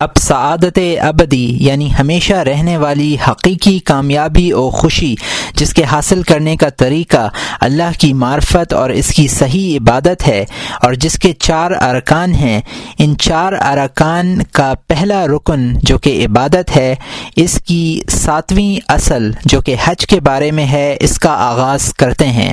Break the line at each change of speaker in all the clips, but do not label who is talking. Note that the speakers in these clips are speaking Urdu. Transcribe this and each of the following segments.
اب سعادت ابدی یعنی ہمیشہ رہنے والی حقیقی کامیابی و خوشی، جس کے حاصل کرنے کا طریقہ اللہ کی معرفت اور اس کی صحیح عبادت ہے، اور جس کے چار ارکان ہیں۔ ان چار ارکان کا پہلا رکن جو کہ عبادت ہے، اس کی ساتویں اصل جو کہ حج کے بارے میں ہے، اس کا آغاز کرتے ہیں۔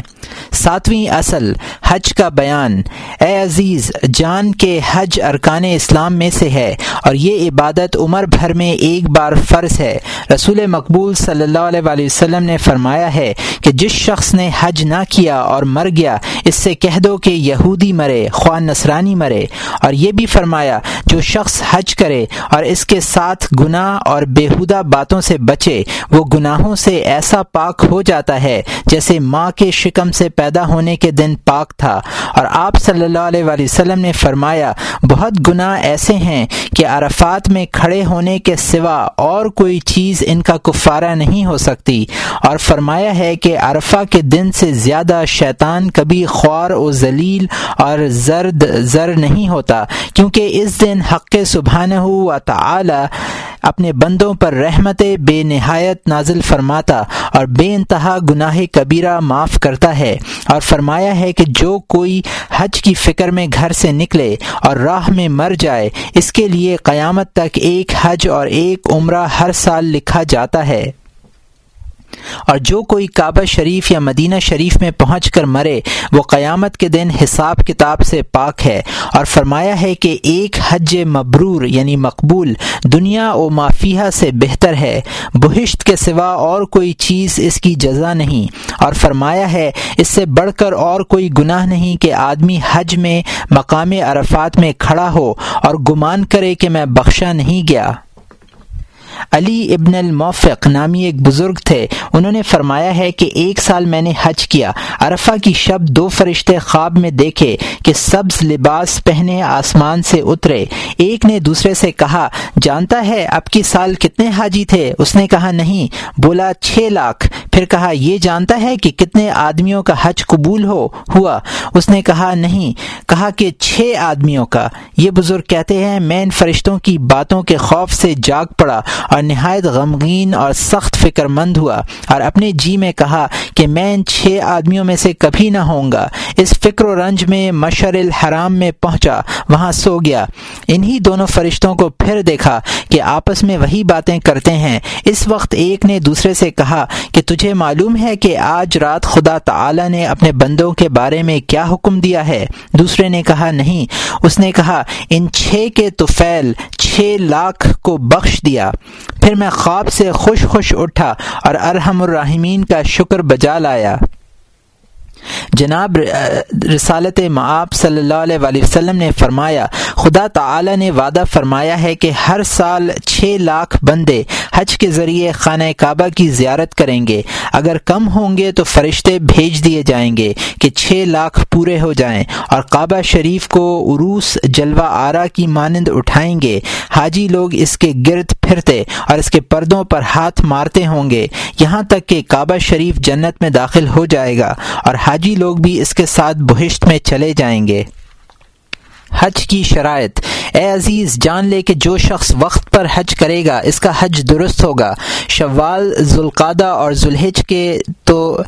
ساتویں اصل، حج کا بیان۔ اے عزیز، جان کے حج ارکان اسلام میں سے ہے، اور یہ عبادت عمر بھر میں ایک بار فرض ہے۔ رسول مقبول صلی اللہ علیہ وآلہ وسلم نے فرمایا ہے کہ جس شخص نے حج نہ کیا اور مر گیا، اس سے کہہ دو کہ یہودی مرے، خواہ نصرانی مرے۔ اور یہ بھی فرمایا، جو شخص حج کرے اور اس کے ساتھ گناہ اور بےحدہ باتوں سے بچے، وہ گناہوں سے ایسا پاک ہو جاتا ہے جیسے ماں کے شکم سے پیدا ہونے کے دن پاک تھا۔ اور آپ صلی اللہ علیہ وآلہ وسلم نے فرمایا، بہت گناہ ایسے ہیں کہ عرفات میں کھڑے ہونے کے سوا اور کوئی چیز ان کا کفارہ نہیں ہو سکتی اور فرمایا ہے کہ عرفہ کے دن سے زیادہ شیطان کبھی خوار و ذلیل اور زرد زر نہیں ہوتا، کیونکہ اس دن حق سبحانہ و تعالی اپنے بندوں پر رحمت بے نہایت نازل فرماتا اور بے انتہا گناہ کبیرہ معاف کرتا ہے اور فرمایا ہے کہ جو کوئی حج کی فکر میں گھر سے نکلے اور راہ میں مر جائے، اس کے لیے قیامت تک ایک حج اور ایک عمرہ ہر سال لکھا جاتا ہے۔ اور جو کوئی کعبہ شریف یا مدینہ شریف میں پہنچ کر مرے، وہ قیامت کے دن حساب کتاب سے پاک ہے اور فرمایا ہے کہ ایک حج مبرور یعنی مقبول دنیا و مافیہ سے بہتر ہے۔ بہشت کے سوا اور کوئی چیز اس کی جزا نہیں۔ اور فرمایا ہے، اس سے بڑھ کر اور کوئی گناہ نہیں کہ آدمی حج میں، مقام عرفات میں کھڑا ہو اور گمان کرے کہ میں بخشا نہیں گیا۔ علی ابن الموفق نامی ایک بزرگ تھے۔ انہوں نے فرمایا ہے کہ ایک سال میں نے حج کیا۔ عرفہ کی شب دو فرشتے خواب میں دیکھے کہ سبز لباس پہنے آسمان سے اترے۔ ایک نے دوسرے سے کہا، جانتا ہے اب کی سال کتنے حاجی تھے؟ اس نے کہا، نہیں بولا، چھ لاکھ پھر کہا، یہ جانتا ہے کہ کتنے آدمیوں کا حج قبول ہو ہوا۔ اس نے کہا، نہیں کہا کہ، چھ آدمیوں کا یہ بزرگ کہتے ہیں، میں ان فرشتوں کی باتوں کے خوف سے جاگ پڑا اور نہایت غمگین اور سخت فکر مند ہوا اور اپنے جی میں کہا کہ میں ان چھ آدمیوں میں سے کبھی نہ ہوں گا۔ اس فکر و رنج میں مشر الحرام میں پہنچا، وہاں سو گیا۔ انہی دونوں فرشتوں کو پھر دیکھا کہ آپس میں وہی باتیں کرتے ہیں۔ اس وقت ایک نے دوسرے سے کہا کہ تجھے معلوم ہے کہ آج رات خدا تعالی نے اپنے بندوں کے بارے میں کیا حکم دیا ہے؟ دوسرے نے کہا، نہیں۔ اس نے کہا، ان چھ کے توفیل چھ لاکھ کو بخش دیا۔ پھر میں خواب سے خوش خوش اٹھا اور ارحم الرحمین کا شکر بجا لایا۔ جناب رسالت معاب صلی اللہ علیہ وآلہ وسلم نے فرمایا، خدا تعالی نے وعدہ فرمایا ہے کہ ہر سال چھ لاکھ بندے حج کے ذریعے خانہ کعبہ کی زیارت کریں گے۔ اگر کم ہوں گے تو فرشتے بھیج دیے جائیں گے کہ چھ لاکھ پورے ہو جائیں اور کعبہ شریف کو عروس جلوہ آرا کی مانند اٹھائیں گے۔ حاجی لوگ اس کے گرد پھرتے اور اس کے پردوں پر ہاتھ مارتے ہوں گے۔ یہاں تک کہ کعبہ شریف جنت میں داخل ہو جائے گا اور حاجی لوگ بھی اس کے ساتھ بہشت میں چلے جائیں گے۔ حج کی شرائط اے عزیز، جان لے کہ جو شخص وقت پر حج کرے گا، اس کا حج درست ہوگا۔ شوال ذوالقادہ اور ذوالحج کے تو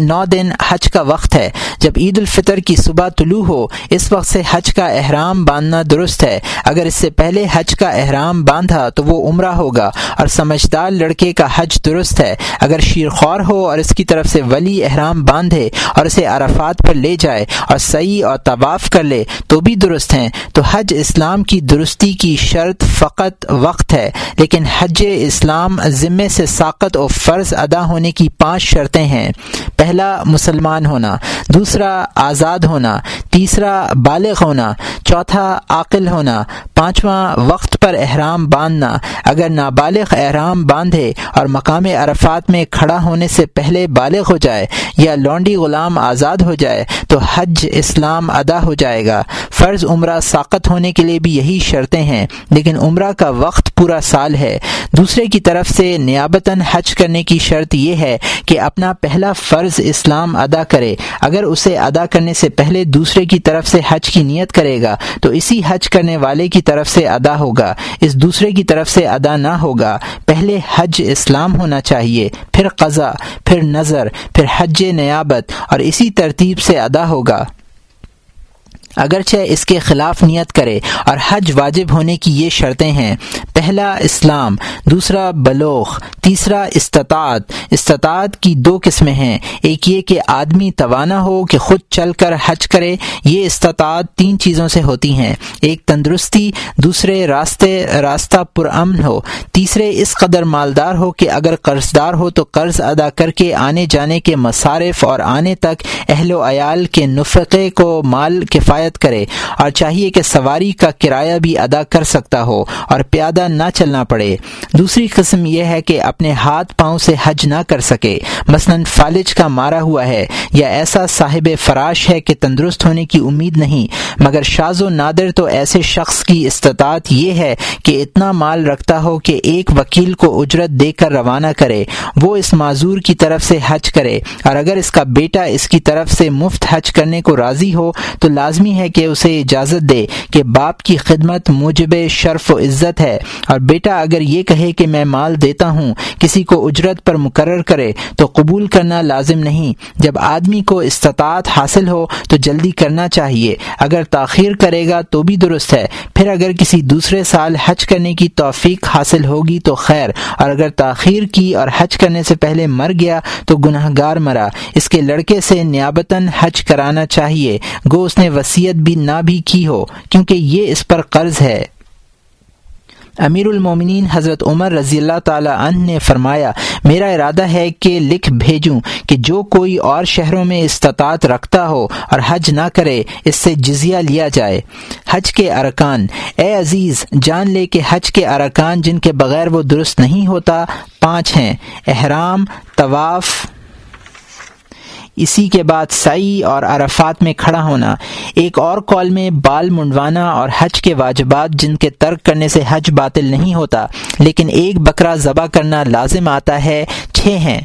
نو دن حج کا وقت ہے۔ جب عید الفطر کی صبح طلوع ہو، اس وقت سے حج کا احرام باندھنا درست ہے۔ اگر اس سے پہلے حج کا احرام باندھا، تو وہ عمرہ ہوگا۔ اور سمجھدار لڑکے کا حج درست ہے۔ اگر شیرخوار ہو اور اس کی طرف سے ولی احرام باندھے اور اسے عرفات پر لے جائے اور صحیح اور طواف کر لے، تو بھی درست ہیں۔ تو حج اسلام کی درستی کی شرط فقط وقت ہے، لیکن حج اسلام ذمے سے ساقت و فرض ادا ہونے کی پانچ شرطیں ہیں۔ پہلا، مسلمان ہونا۔ دوسرا، آزاد ہونا۔ تیسرا، بالغ ہونا۔ چوتھا، عاقل ہونا۔ پانچواں، وقت پر احرام باندھنا۔ اگر نابالغ احرام باندھے اور مقام عرفات میں کھڑا ہونے سے پہلے بالغ ہو جائے یا لونڈی غلام آزاد ہو جائے، تو حج اسلام ادا ہو جائے گا۔ فرض عمرہ ساقت ہونے کے لیے بھی یہی شرطیں ہیں، لیکن عمرہ کا وقت پورا سال ہے۔ دوسرے کی طرف سے نیابتاً حج کرنے کی شرط یہ ہے کہ اپنا پہلا فرض اسلام ادا کرے۔ اگر اسے ادا کرنے سے پہلے دوسرے کی طرف سے حج کی نیت کرے گا، تو اسی حج کرنے والے کی طرف سے ادا ہوگا۔ اس دوسرے کی طرف سے ادا نہ ہوگا، پہلے حج اسلام ہونا چاہیے، پھر قضا پھر نظر، پھر حج نیابت، اور اسی ترتیب سے ادا ہوگا۔ اگرچہ اس کے خلاف نیت کرے اور حج واجب ہونے کی یہ شرطیں ہیں۔ پہلا، اسلام، دوسرا، بلوغ، تیسرا، استطاعت۔ استطاعت کی دو قسمیں ہیں۔ ایک یہ کہ آدمی توانا ہو کہ خود چل کر حج کرے، یہ استطاعت تین چیزوں سے ہوتی ہیں۔ ایک، تندرستی، دوسرے، راستے، راستہ پرامن ہو۔ تیسرے، اس قدر مالدار ہو کہ اگر قرض دار ہو تو قرض ادا کر کے آنے جانے کے مصارف اور آنے تک اہل و عیال کے نفقے کو مال، کفایت کرے اور چاہیے کہ سواری کا کرایہ بھی ادا کر سکتا ہو اور پیادہ نہ چلنا پڑے۔ دوسری قسم یہ ہے کہ اپنے ہاتھ پاؤں سے حج نہ کر سکے۔ مثلا فالج کا مارا ہوا ہے یا ایسا صاحب فراش ہے کہ تندرست ہونے کی امید نہیں، مگر شاز و نادر تو ایسے شخص کی استطاعت یہ ہے کہ اتنا مال رکھتا ہو کہ ایک وکیل کو اجرت دے کر روانہ کرے۔ وہ اس معذور کی طرف سے حج کرے، اور اگر اس کا بیٹا اس کی طرف سے مفت حج کرنے کو راضی ہو تو لازمی ہے کہ اسے اجازت دے کہ باپ کی خدمت موجب شرف و عزت ہے۔ اور بیٹا اگر یہ کہے کہ میں مال دیتا ہوں، کسی کو اجرت پر مقرر کرے تو قبول کرنا لازم نہیں۔ جب آدمی کو استطاعت حاصل ہو تو جلدی کرنا چاہیے۔ اگر تاخیر کرے گا تو بھی درست ہے۔ پھر اگر کسی دوسرے سال حج کرنے کی توفیق حاصل ہوگی تو خیر۔ اور اگر تاخیر کی اور حج کرنے سے پہلے مر گیا تو گناہ گار مرا۔ اس کے لڑکے سے نیابتاً حج کرانا چاہیے۔ گو اس نے وسیع بھی نہ بھی کی ہو، کیونکہ یہ اس پر قرض ہے۔ امیر المومنین حضرت عمر رضی اللہ تعالی عنہ نے فرمایا، میرا ارادہ ہے کہ لکھ بھیجوں کہ جو کوئی اور شہروں میں استطاعت رکھتا ہو اور حج نہ کرے، اس سے جزیہ لیا جائے۔ حج کے ارکان، اے عزیز، جان لے کہ حج کے ارکان جن کے بغیر وہ درست نہیں ہوتا، پانچ ہیں۔ احرام، طواف اسی کے بعد سعی اور عرفات میں کھڑا ہونا، ایک اور کال میں بال منڈوانا اور حج کے واجبات جن کے ترک کرنے سے حج باطل نہیں ہوتا، لیکن ایک بکرا ذبح کرنا لازم آتا ہے، چھ ہیں۔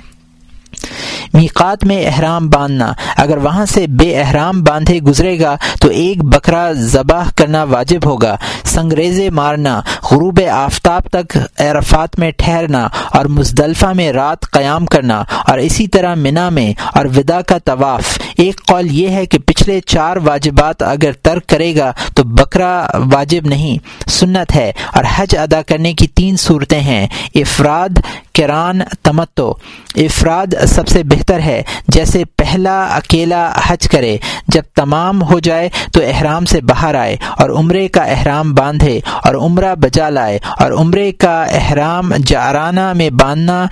میقات میں احرام باندھنا۔ اگر وہاں سے بے احرام باندھے گزرے گا، تو ایک بکرا ذبح کرنا واجب ہوگا۔ سنگریزے مارنا، غروب آفتاب تک عرفات میں ٹھہرنا اور مزدلفہ میں رات قیام کرنا۔ اور اسی طرح منا میں اور ودا کا طواف۔ ایک قول یہ ہے کہ پچھلے چار واجبات اگر ترک کرے گا تو بکرا واجب نہیں، سنت ہے۔ اور حج ادا کرنے کی تین صورتیں ہیں۔ افراد، کران تمتو افراد سب سے بہتر ہے، جیسے پہلا اکیلا حج کرے۔ جب تمام ہو جائے تو احرام سے باہر آئے اور عمرے کا احرام باندھے اور عمرہ بجا لائے اور عمرے کا احرام جارانہ میں باندھنا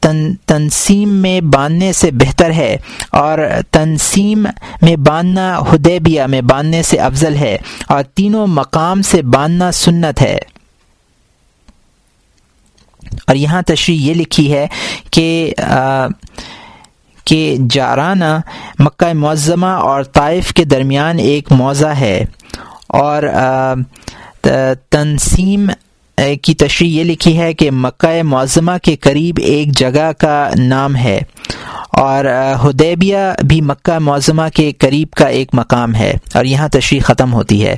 تن، تنسیم میں باندھنے سے بہتر ہے اور تنسیم میں باندھنا ہدیبیہ میں باندھنے سے افضل ہے اور تینوں مقام سے باندھنا سنت ہے۔ اور یہاں تشریح یہ لکھی ہے کہ کہ جارانہ مکہ معظمہ اور طائف کے درمیان ایک موضع ہے اور تنظیم کی تشریح یہ لکھی ہے کہ مکہ معظمہ کے قریب ایک جگہ کا نام ہے۔ اور ہدیبیہ بھی مکہ معظمہ کے قریب کا ایک مقام ہے اور یہاں تشریح ختم ہوتی ہے۔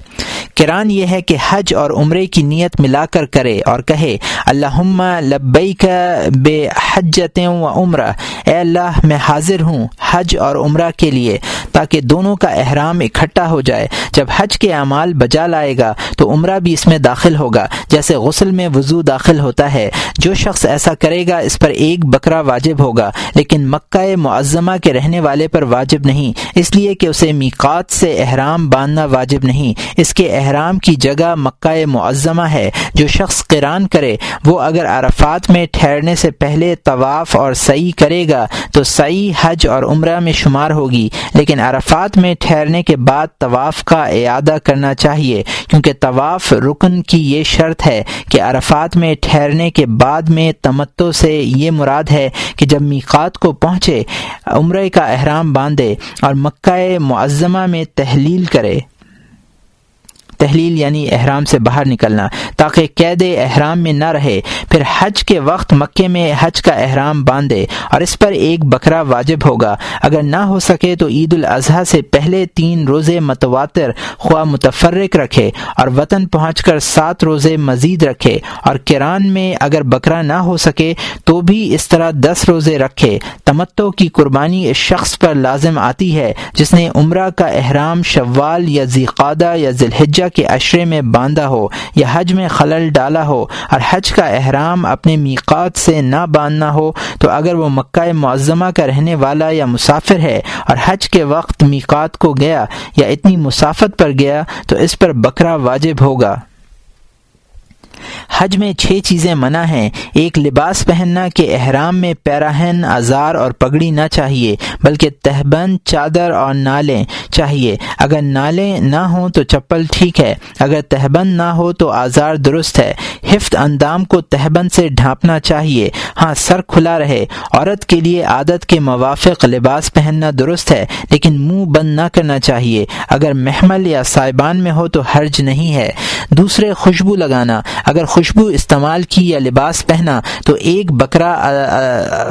کران یہ ہے کہ حج اور عمرے کی نیت ملا کر کرے اور کہے اللہ لبئی کا بے حجتیں و عمرہ۔ اے اللہ، میں حاضر ہوں حج اور عمرہ کے لیے تاکہ دونوں کا احرام اکٹھا ہو جائے۔ جب حج کے اعمال بجا لائے گا تو عمرہ بھی اس میں داخل ہوگا، جیسے غسل میں وضو داخل ہوتا ہے۔ جو شخص ایسا کرے گا، اس پر ایک بکرا واجب ہوگا، لیکن مکہ معظمہ کے رہنے والے پر واجب نہیں، اس لیے کہ اسے میقات سے احرام باندھنا واجب نہیں۔ اس کے احرام کی جگہ مکہ معظمہ ہے، جو شخص قران کرے، وہ اگر عرفات میں ٹھہرنے سے پہلے طواف اور سعی کرے گا، تو سعی حج اور عمرہ میں شمار ہوگی۔ لیکن عرفات میں ٹھہرنے کے بعد طواف کا اعادہ کرنا چاہیے، کیونکہ طواف رکن کی یہ شرط ہے کہ عرفات میں ٹھہرنے کے بعد میں تمتو سے یہ مراد ہے کہ جب میقات کو پہنچے عمرے کا احرام باندھے اور مکہ معظمہ میں تحلیل کرے۔ تحلیل یعنی احرام سے باہر نکلنا، تاکہ قید احرام میں نہ رہے۔ پھر حج کے وقت مکے میں حج کا احرام باندھے اور اس پر ایک بکرا واجب ہوگا۔ اگر نہ ہو سکے تو عید الاضحیٰ سے پہلے تین روزے متواتر خواہ متفرق رکھے اور وطن پہنچ کر سات روزے مزید رکھے۔ اور کران میں اگر بکرا نہ ہو سکے تو بھی اس طرح دس روزے رکھے۔ تمتو کی قربانی اس شخص پر لازم آتی ہے، جس نے عمرہ کا احرام شوال یا ذیقادہ یا ذلحجہ کے اشرے میں باندھا ہو یا حج میں خلل ڈالا ہو اور حج کا احرام اپنے میقات سے نہ باندھنا ہو، تو اگر وہ مکہ معظمہ کا رہنے والا یا مسافر ہے اور حج کے وقت میقات کو گیا یا اتنی مسافت پر گیا، تو اس پر بکرا واجب ہوگا۔ حج میں چھ چیزیں منع ہیں۔ ایک لباس پہننا کہ احرام میں پیراہن آزار اور پگڑی نہ چاہیے، بلکہ تہبند، چادر اور نالیں چاہیے۔ اگر نالیں نہ ہوں تو چپل ٹھیک ہے، اگر تہبند نہ ہو تو آزار درست ہے۔ حفظ اندام کو تہبند سے ڈھانپنا چاہیے۔ ہاں سر کھلا رہے۔ عورت کے لیے عادت کے موافق لباس پہننا درست ہے، لیکن منہ بند نہ کرنا چاہیے۔ اگر محمل یا صاحبان میں ہو تو حرج نہیں ہے۔ دوسرے خوشبو لگانا۔ اگر خوشبو استعمال کی یا لباس پہنا تو ایک بکرا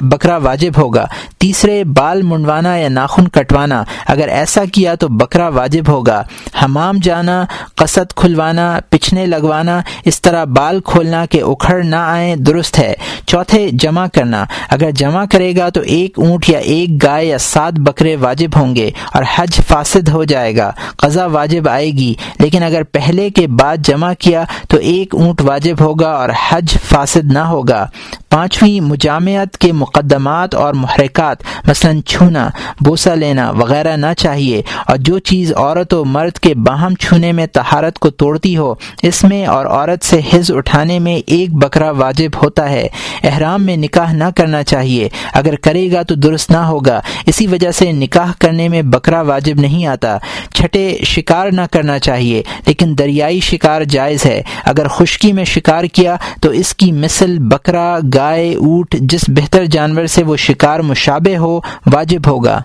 بکرا واجب ہوگا۔ تیسرے، بال منڈوانا یا ناخن کٹوانا۔ اگر ایسا کیا تو بکرا واجب ہوگا۔ حمام جانا، قصد کھلوانا، پچھنے لگوانا، اس طرح بال کھولنا کہ اکھڑ نہ آئیں، درست ہے۔ چوتھے، جمع کرنا۔ اگر جمع کرے گا تو ایک اونٹ یا ایک گائے یا سات بکرے واجب ہوں گے اور حج فاسد ہو جائے گا۔ قضا واجب آئے گی۔ لیکن اگر پہلے کے بعد جمع کیا تو ایک اونٹ واجب ہوگا اور حج فاسد نہ ہوگا۔ پانچویں مجامعت کے مقدمات اور محرکات، مثلا چھونا بوسا لینا وغیرہ نہ چاہیے۔ اور جو چیز عورت و مرد کے باہم چھونے میں تہارت کو توڑتی ہو، اس میں اور عورت سے حز اٹھانے میں ایک بکرا واجب ہوتا ہے۔ احرام میں نکاح نہ کرنا چاہیے۔ اگر کرے گا تو درست نہ ہوگا۔ اسی وجہ سے نکاح کرنے میں بکرا واجب نہیں آتا۔ چھٹے شکار نہ کرنا چاہیے، لیکن دریائی شکار جائز ہے۔ اگر خشکی میں شکار کیا تو اس کی مثل بکرا، گائے اونٹ جس بہتر جانور سے وہ شکار مشابہ ہو، واجب ہوگا۔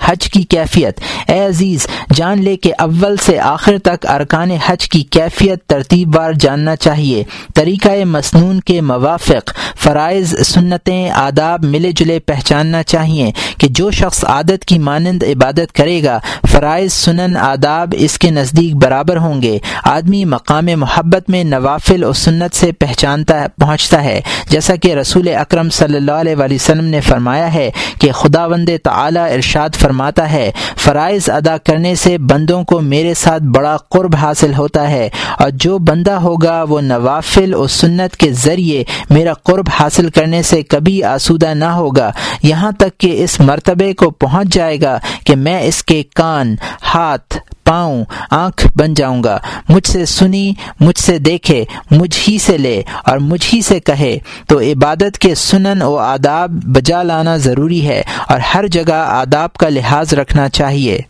حج کی کیفیت۔ اے عزیز، جان لے کہ اول سے آخر تک ارکان حج کی کیفیت ترتیب وار جاننا چاہیے۔ طریقہ مصنون کے موافق، فرائض، سنتیں، آداب ملے جلے پہچاننا چاہیے کہ جو شخص عادت کی مانند عبادت کرے گا، فرائض، سنن، آداب اس کے نزدیک برابر ہوں گے۔ آدمی مقام محبت میں نوافل اور سنت سے پہچانتا پہنچتا ہے۔ جیسا کہ رسول اکرم صلی اللہ علیہ وسلم نے فرمایا ہے کہ خدا وند تعلیٰ ارشاد فرماتا ہے۔ فرائض ادا کرنے سے بندوں کو میرے ساتھ بڑا قرب حاصل ہوتا ہے اور جو بندہ ہوگا وہ نوافل اور سنت کے ذریعے میرا قرب حاصل کرنے سے کبھی آسودہ نہ ہوگا۔ یہاں تک کہ اس مرتبے کو پہنچ جائے گا کہ میں اس کے کان، ہاتھ پاؤں، آنکھ بن جاؤں گا۔ مجھ سے سنی، مجھ سے دیکھے، مجھ ہی سے لے اور مجھ ہی سے کہے۔ تو عبادت کے سنن و آداب بجا لانا ضروری ہے اور ہر جگہ آداب کا لحاظ رکھنا چاہیے۔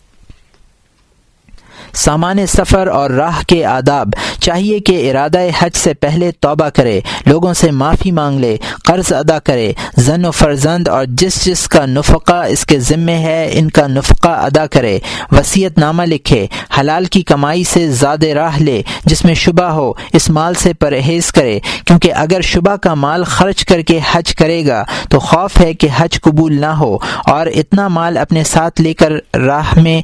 سامان سفر اور راہ کے آداب، چاہیے کہ ارادہ حج سے پہلے توبہ کرے، لوگوں سے معافی مانگ لے، قرض ادا کرے۔ زن و فرزند اور جس جس کا نفقہ اس کے ذمے ہے، ان کا نفقہ ادا کرے۔ وسیعت نامہ لکھے، حلال کی کمائی سے زیادہ راہ لے، جس میں شبہ ہو، اس مال سے پرہیز کرے۔ کیونکہ اگر شبہ کا مال خرچ کر کے حج کرے گا، تو خوف ہے کہ حج قبول نہ ہو۔ اور اتنا مال اپنے ساتھ لے کر راہ میں،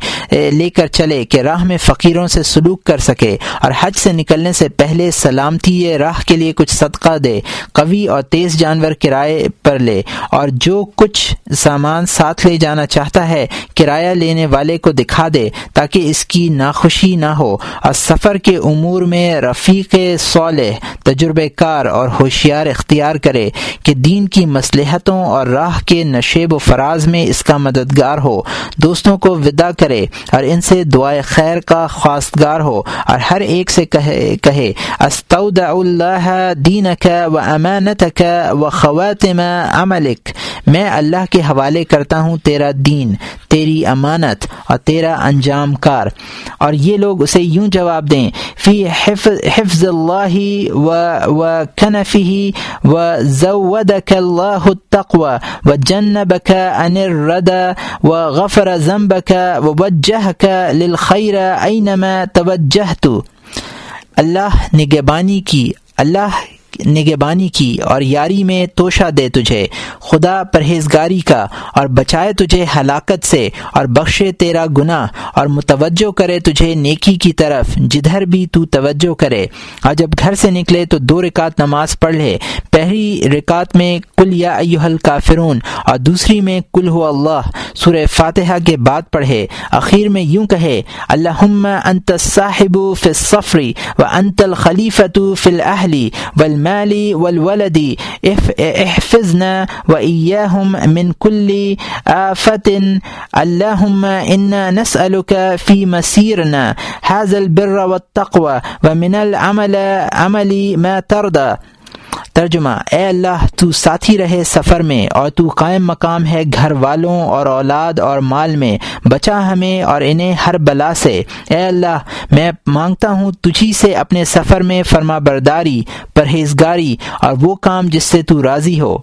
لے کر چلے کہ راہ میں فقیروں سے سلوک کر سکے اور حج سے نکلنے سے پہلے سلامتی راہ کے لیے کچھ صدقہ دے، قوی اور تیز جانور کرائے پر لے۔ اور جو کچھ سامان ساتھ لے جانا چاہتا ہے، کرایہ لینے والے کو دکھا دے تاکہ اس کی ناخوشی نہ ہو۔ اور سفر کے امور میں رفیق صالح تجربے کار اور ہوشیار اختیار کرے کہ دین کی مصلحتوں اور راہ کے نشیب و فراز میں اس کا مددگار ہو۔ دوستوں کو ودا کرے اور ان سے دعائے خیر کا خواستگار ہو اور ہر ایک سے کہے کہے استودع اللہ دین کا و امانت کا و خواتم عملک۔ میں اللہ کے حوالے کرتا ہوں تیرا دین، تیری امانت اور تیرا انجام کار۔ اور یہ لوگ اسے یوں جواب دیں، فی حفظ اللہ و و کنفی و ضودک اللہ التقوى و جنبک ان الرد و غفر ضمبک اینما توجہ تو اللہ نگبانی کی اللہ نگبانی کی اور یاری میں توشہ دے تجھے، خدا پرہیزگاری کا اور بچائے تجھے ہلاکت سے اور بخشے تیرا گناہ اور متوجہ کرے تجھے نیکی کی طرف، جدھر بھی تو توجہ کرے۔ اور جب گھر سے نکلے تو دو رکعت نماز پڑھ لے۔ پہلی رکعت میں کل یا ایوہل کافرون اور دوسری میں کل ہو اللہ، سورہ فاتحہ کے بعد پڑھے۔ اخیر میں یوں کہے اللہ انت صاحب فی الصفری و انت الخلیفۃ فی الاہلی ول المال والولد. احفظنا وإياهم من كل آفة. اللهم إنا نسألك في مسيرنا هذا البر والتقوى، ومن العمل عمل ما ترضى. ترجمہ، اے اللہ، تو ساتھی رہے سفر میں اور تو قائم مقام ہے گھر والوں اور اولاد اور مال میں، بچا ہمیں اور انہیں ہر بلا سے۔ اے اللہ، میں مانگتا ہوں تجھی سے اپنے سفر میں فرما برداری، پرہیزگاری اور وہ کام جس سے تو راضی ہو۔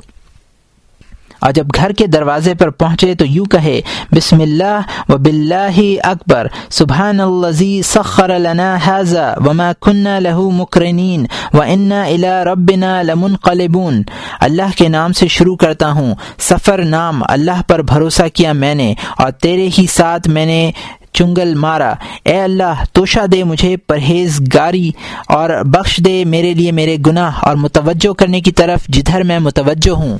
اور جب گھر کے دروازے پر پہنچے تو یوں کہے، بسم اللہ و بلّہ اکبر، سبحان الزی سخر لنا حاضہ وما کن لہو مکرنین و انا الا ربنا لمن قلبون اللہ کے نام سے شروع کرتا ہوں، سفر نام، اللہ پر بھروسہ کیا میں نے اور تیرے ہی ساتھ میں نے چنگل مارا۔ اے اللہ، توشہ دے مجھے پرہیز گاری اور بخش دے میرے لیے میرے گناہ اور متوجہ کرنے کی طرف جدھر میں متوجہ ہوں۔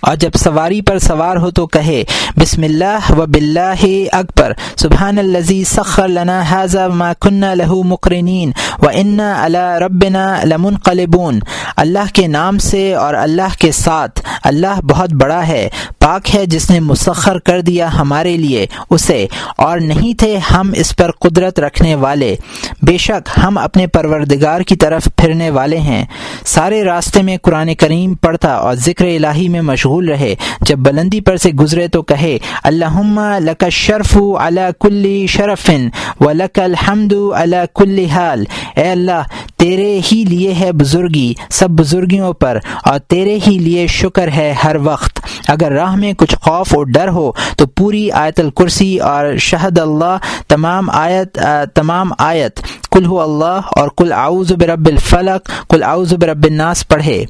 اور جب سواری پر سوار ہو تو کہے، بسم اللہ و بلّہ اکبر، سبحان الزی سخر لنا حاضہ ما کنہ لہو مقرنین و انا اللہ ربنا لمن قلبون اللہ کے نام سے اور اللہ کے ساتھ، اللہ بہت بڑا ہے، پاک ہے جس نے مسخر کر دیا ہمارے لیے اسے، اور نہیں تھے ہم اس پر قدرت رکھنے والے۔ بے شک ہم اپنے پروردگار کی طرف پھرنے والے ہیں۔ سارے راستے میں قرآن کریم پڑھتا اور ذکر الہی میں مشہور مشغول رہے۔ جب بلندی پر سے گزرے تو کہے اللہ لک شرف اللہ کل شرفن و لک الحمد اللہ کل حال۔ اے اللہ، تیرے ہی لیے ہے بزرگی سب بزرگیوں پر، اور تیرے ہی لیے شکر ہے ہر وقت۔ اگر راہ میں کچھ خوف اور ڈر ہو، تو پوری آیت الکرسی اور شہد اللہ تمام آیت تمام آیت۔ کل ہو اللہ اور کل اعوذ برب الفلق کل اعوذ برب الناس پڑھے۔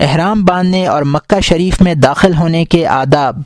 احرام باندھنے اور مکہ شریف میں داخل ہونے کے آداب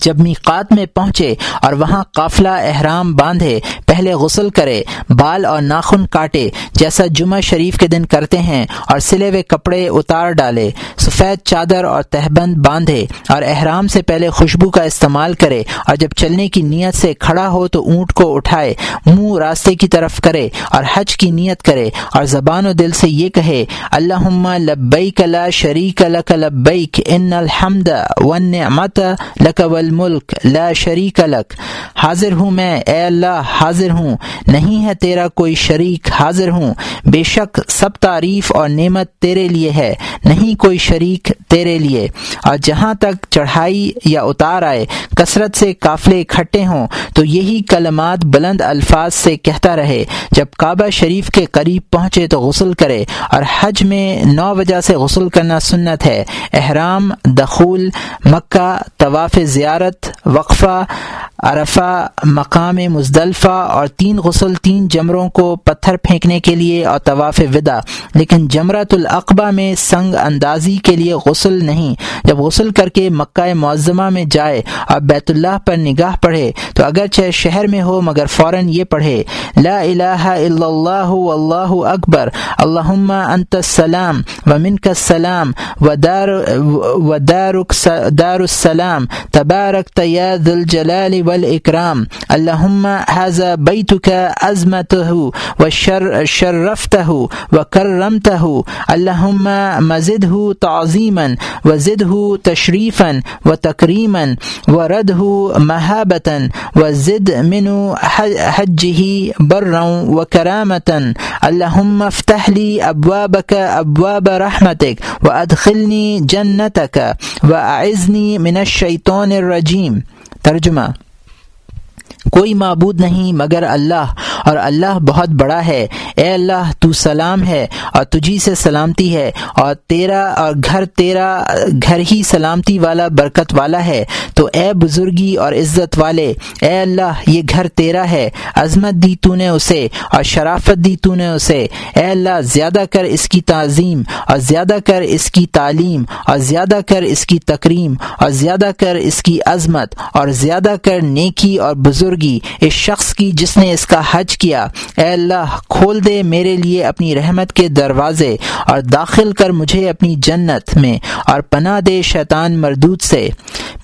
جب میقات میں پہنچے اور وہاں قافلہ احرام باندھے، پہلے غسل کرے، بال اور ناخن کاٹے، جیسا جمعہ شریف کے دن کرتے ہیں، اور سلے ہوئے کپڑے اتار ڈالے، سفید چادر اور تہبند باندھے، اور احرام سے پہلے خوشبو کا استعمال کرے، اور جب چلنے کی نیت سے کھڑا ہو تو اونٹ کو اٹھائے، منہ راستے کی طرف کرے، اور حج کی نیت کرے، اور زبان و دل سے یہ کہے اللہ لبیک لا شریک لک لبیک، ان الحمد والنعمت لک والملک لا شریک لک۔ حاضر ہوں میں، اے اللہ، حاضر ہوں۔ نہیں ہے تیرا کوئی شریک، حاضر ہوں۔ بے شک سب تعریف اور نعمت تیرے لیے ہے۔ نہیں کوئی شریک تیرے لیے۔ اور جہاں تک چڑھائی یا اتار آئے، کثرت سے قافلے اکٹھے ہوں، تو یہی کلمات بلند الفاظ سے کہتا رہے۔ جب کعبہ شریف کے قریب پہنچے تو غسل کرے۔ اور حج میں نو وجہ سے غسل کرنا سنت ہے۔ احرام، دخول، مکہ، طواف زیادہ زیارت، وقفہ، عرفہ، مقام مزدلفہ اور تین غسل، تین جمروں کو پتھر پھینکنے کے لیے اور طواف ودا لیکن جمرت العقبہ میں سنگ اندازی کے لیے غسل نہیں۔ جب غسل کر کے مکہ معظمہ میں جائے اور بیت اللہ پر نگاہ پڑھے، تو اگرچہ شہر میں ہو مگر فوراً یہ پڑھے، لا الہ الا اللہ واللہ اکبر، اللہم انت السلام و منک السلام و دار و دار السلام تبارک یا ذو الجلال والاکرام. اللہم هذا بیتک عظمته و شرفته و کرمته اللہم مزده تعظیما و زده تشریفا و تکریما و رده مہابتا حجه برا و کرامتا. اللہم افتح لی ابوابک ابواب رحمتک و ادخلنی جنتک و اعزنی من الشیطان الرجیم ترجمہ کوئی معبود نہیں مگر اللہ اور اللہ بہت بڑا ہے۔ اے اللہ، تو سلام ہے اور تجھی سے سلامتی ہے اور تیرا اور گھر تیرا، گھر ہی سلامتی والا، برکت والا ہے۔ تو اے بزرگی اور عزت والے، اے اللہ، یہ گھر تیرا ہے۔ عظمت دی تو نے اسے اور شرافت دی تو نے اسے۔ اے اللہ، زیادہ کر اس کی تعظیم اور زیادہ کر اس کی تعلیم اور زیادہ کر اس کی تکریم اور زیادہ کر اس کی عظمت اور زیادہ کر نیکی اور بزرگی اس شخص کی جس نے اس کا حج کیا۔ اے اللہ، کھول دے میرے لیے اپنی رحمت کے دروازے اور داخل کر مجھے اپنی جنت میں اور پناہ دے شیطان مردود سے۔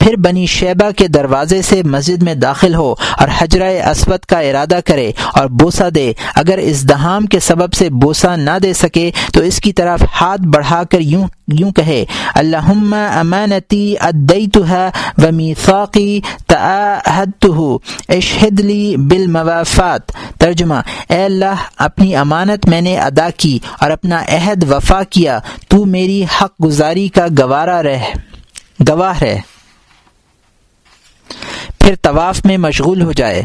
پھر بنی شیبہ کے دروازے سے مسجد میں داخل ہو اور حجرہ اسود کا ارادہ کرے اور بوسا دے۔ اگر اس دہام کے سبب سے بوسا نہ دے سکے تو اس کی طرف ہاتھ بڑھا کر یوں یوں کہے، اللہم امانتی ادیتها ومیثاقی تعاہدته اشہد لی بالموافات۔ ترجمہ، اے اللہ، اپنی امانت میں نے ادا کی اور اپنا عہد وفا کیا، تو میری حق گزاری کا گوارا رہ، گواہ رہ۔ پھر طواف میں مشغول ہو جائے۔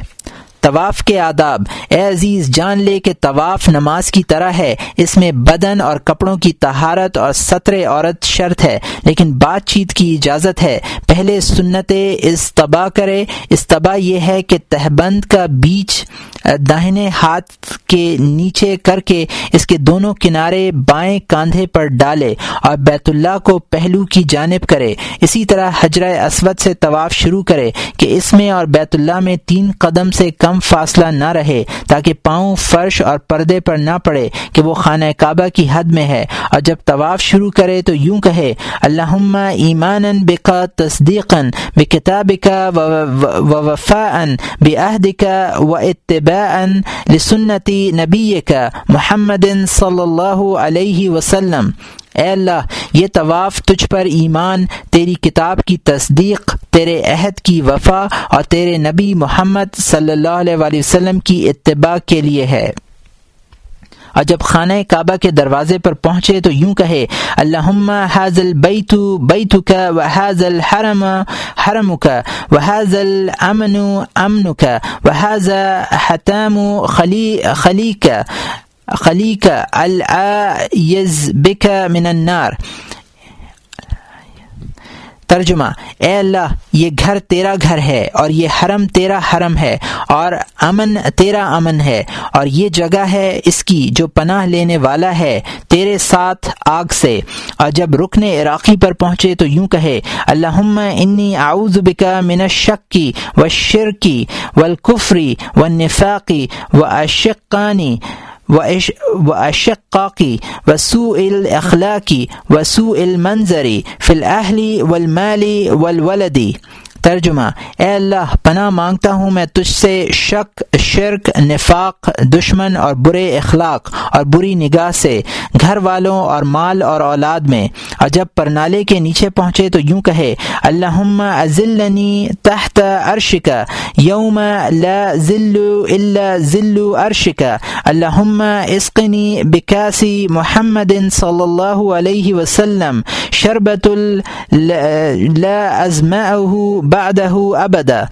طواف کے آداب، اے عزیز، جان لے کہ طواف نماز کی طرح ہے، اس میں بدن اور کپڑوں کی تہارت اور سطر عورت شرط ہے، لیکن بات چیت کی اجازت ہے۔ پہلے سنت استبا کرے استبا یہ ہے کہ تہبند کا بیچ داہنے ہاتھ کے نیچے کر کے اس کے دونوں کنارے بائیں کاندھے پر ڈالے اور بیت اللہ کو پہلو کی جانب کرے۔ اسی طرح حجرہ اسود سے طواف شروع کرے کہ اس میں اور بیت اللہ میں تین قدم سے کم فاصلہ نہ رہے تاکہ پاؤں فرش اور پردے پر نہ پڑے کہ وہ خانہ کعبہ کی حد میں ہے۔ اور جب طواف شروع کرے تو یوں کہے اللہ ایمان بکا تصدیق بے کتاب کا و وفا بے عہد کا و اتباع لسنتی نبی کا محمد صلی اللہ علیہ وسلم۔ اے اللہ، یہ طواف تجھ پر ایمان، تیری کتاب کی تصدیق، تیرے عہد کی وفا اور تیرے نبی محمد صلی اللہ علیہ وسلم کی اتباع کے لیے ہے۔ اور جب خانہ کعبہ کے دروازے پر پہنچے تو یوں کہے اللہ حاض البیت بیت کا و حاض الحرم حرم کا و حاض امن امن کا و حاض حتام خلی خلی کا خلیق العز بک من النار۔ ترجمہ، اے اللہ، یہ گھر تیرا گھر ہے اور یہ حرم تیرا حرم ہے اور امن تیرا امن ہے اور یہ جگہ ہے اس کی جو پناہ لینے والا ہے تیرے ساتھ آگ سے۔ اور جب رکن عراقی پر پہنچے تو یوں کہے اللہ انی اعوذ بکا من الشکی و شرکی و القفری و نفاقی و اشقانی و اشقاقی وسوء الاخلاقی وسوء المنظری فی الاہلی والمالی والولدی ترجمہ، اے اللہ، پناہ مانگتا ہوں میں تجھ سے شک، شرک، نفاق، دشمن اور برے اخلاق اور بری نگاہ سے گھر والوں اور مال اور اولاد میں۔ اور جب پرنالے کے نیچے پہنچے تو یوں کہے اللہ ازلنی تحت عرشکا یوم لا ذل الا ذل عرشکا اللہ اسقنی بکاسی محمد صلی اللہ علیہ وسلم شربت لا ازمعه بعده ابدا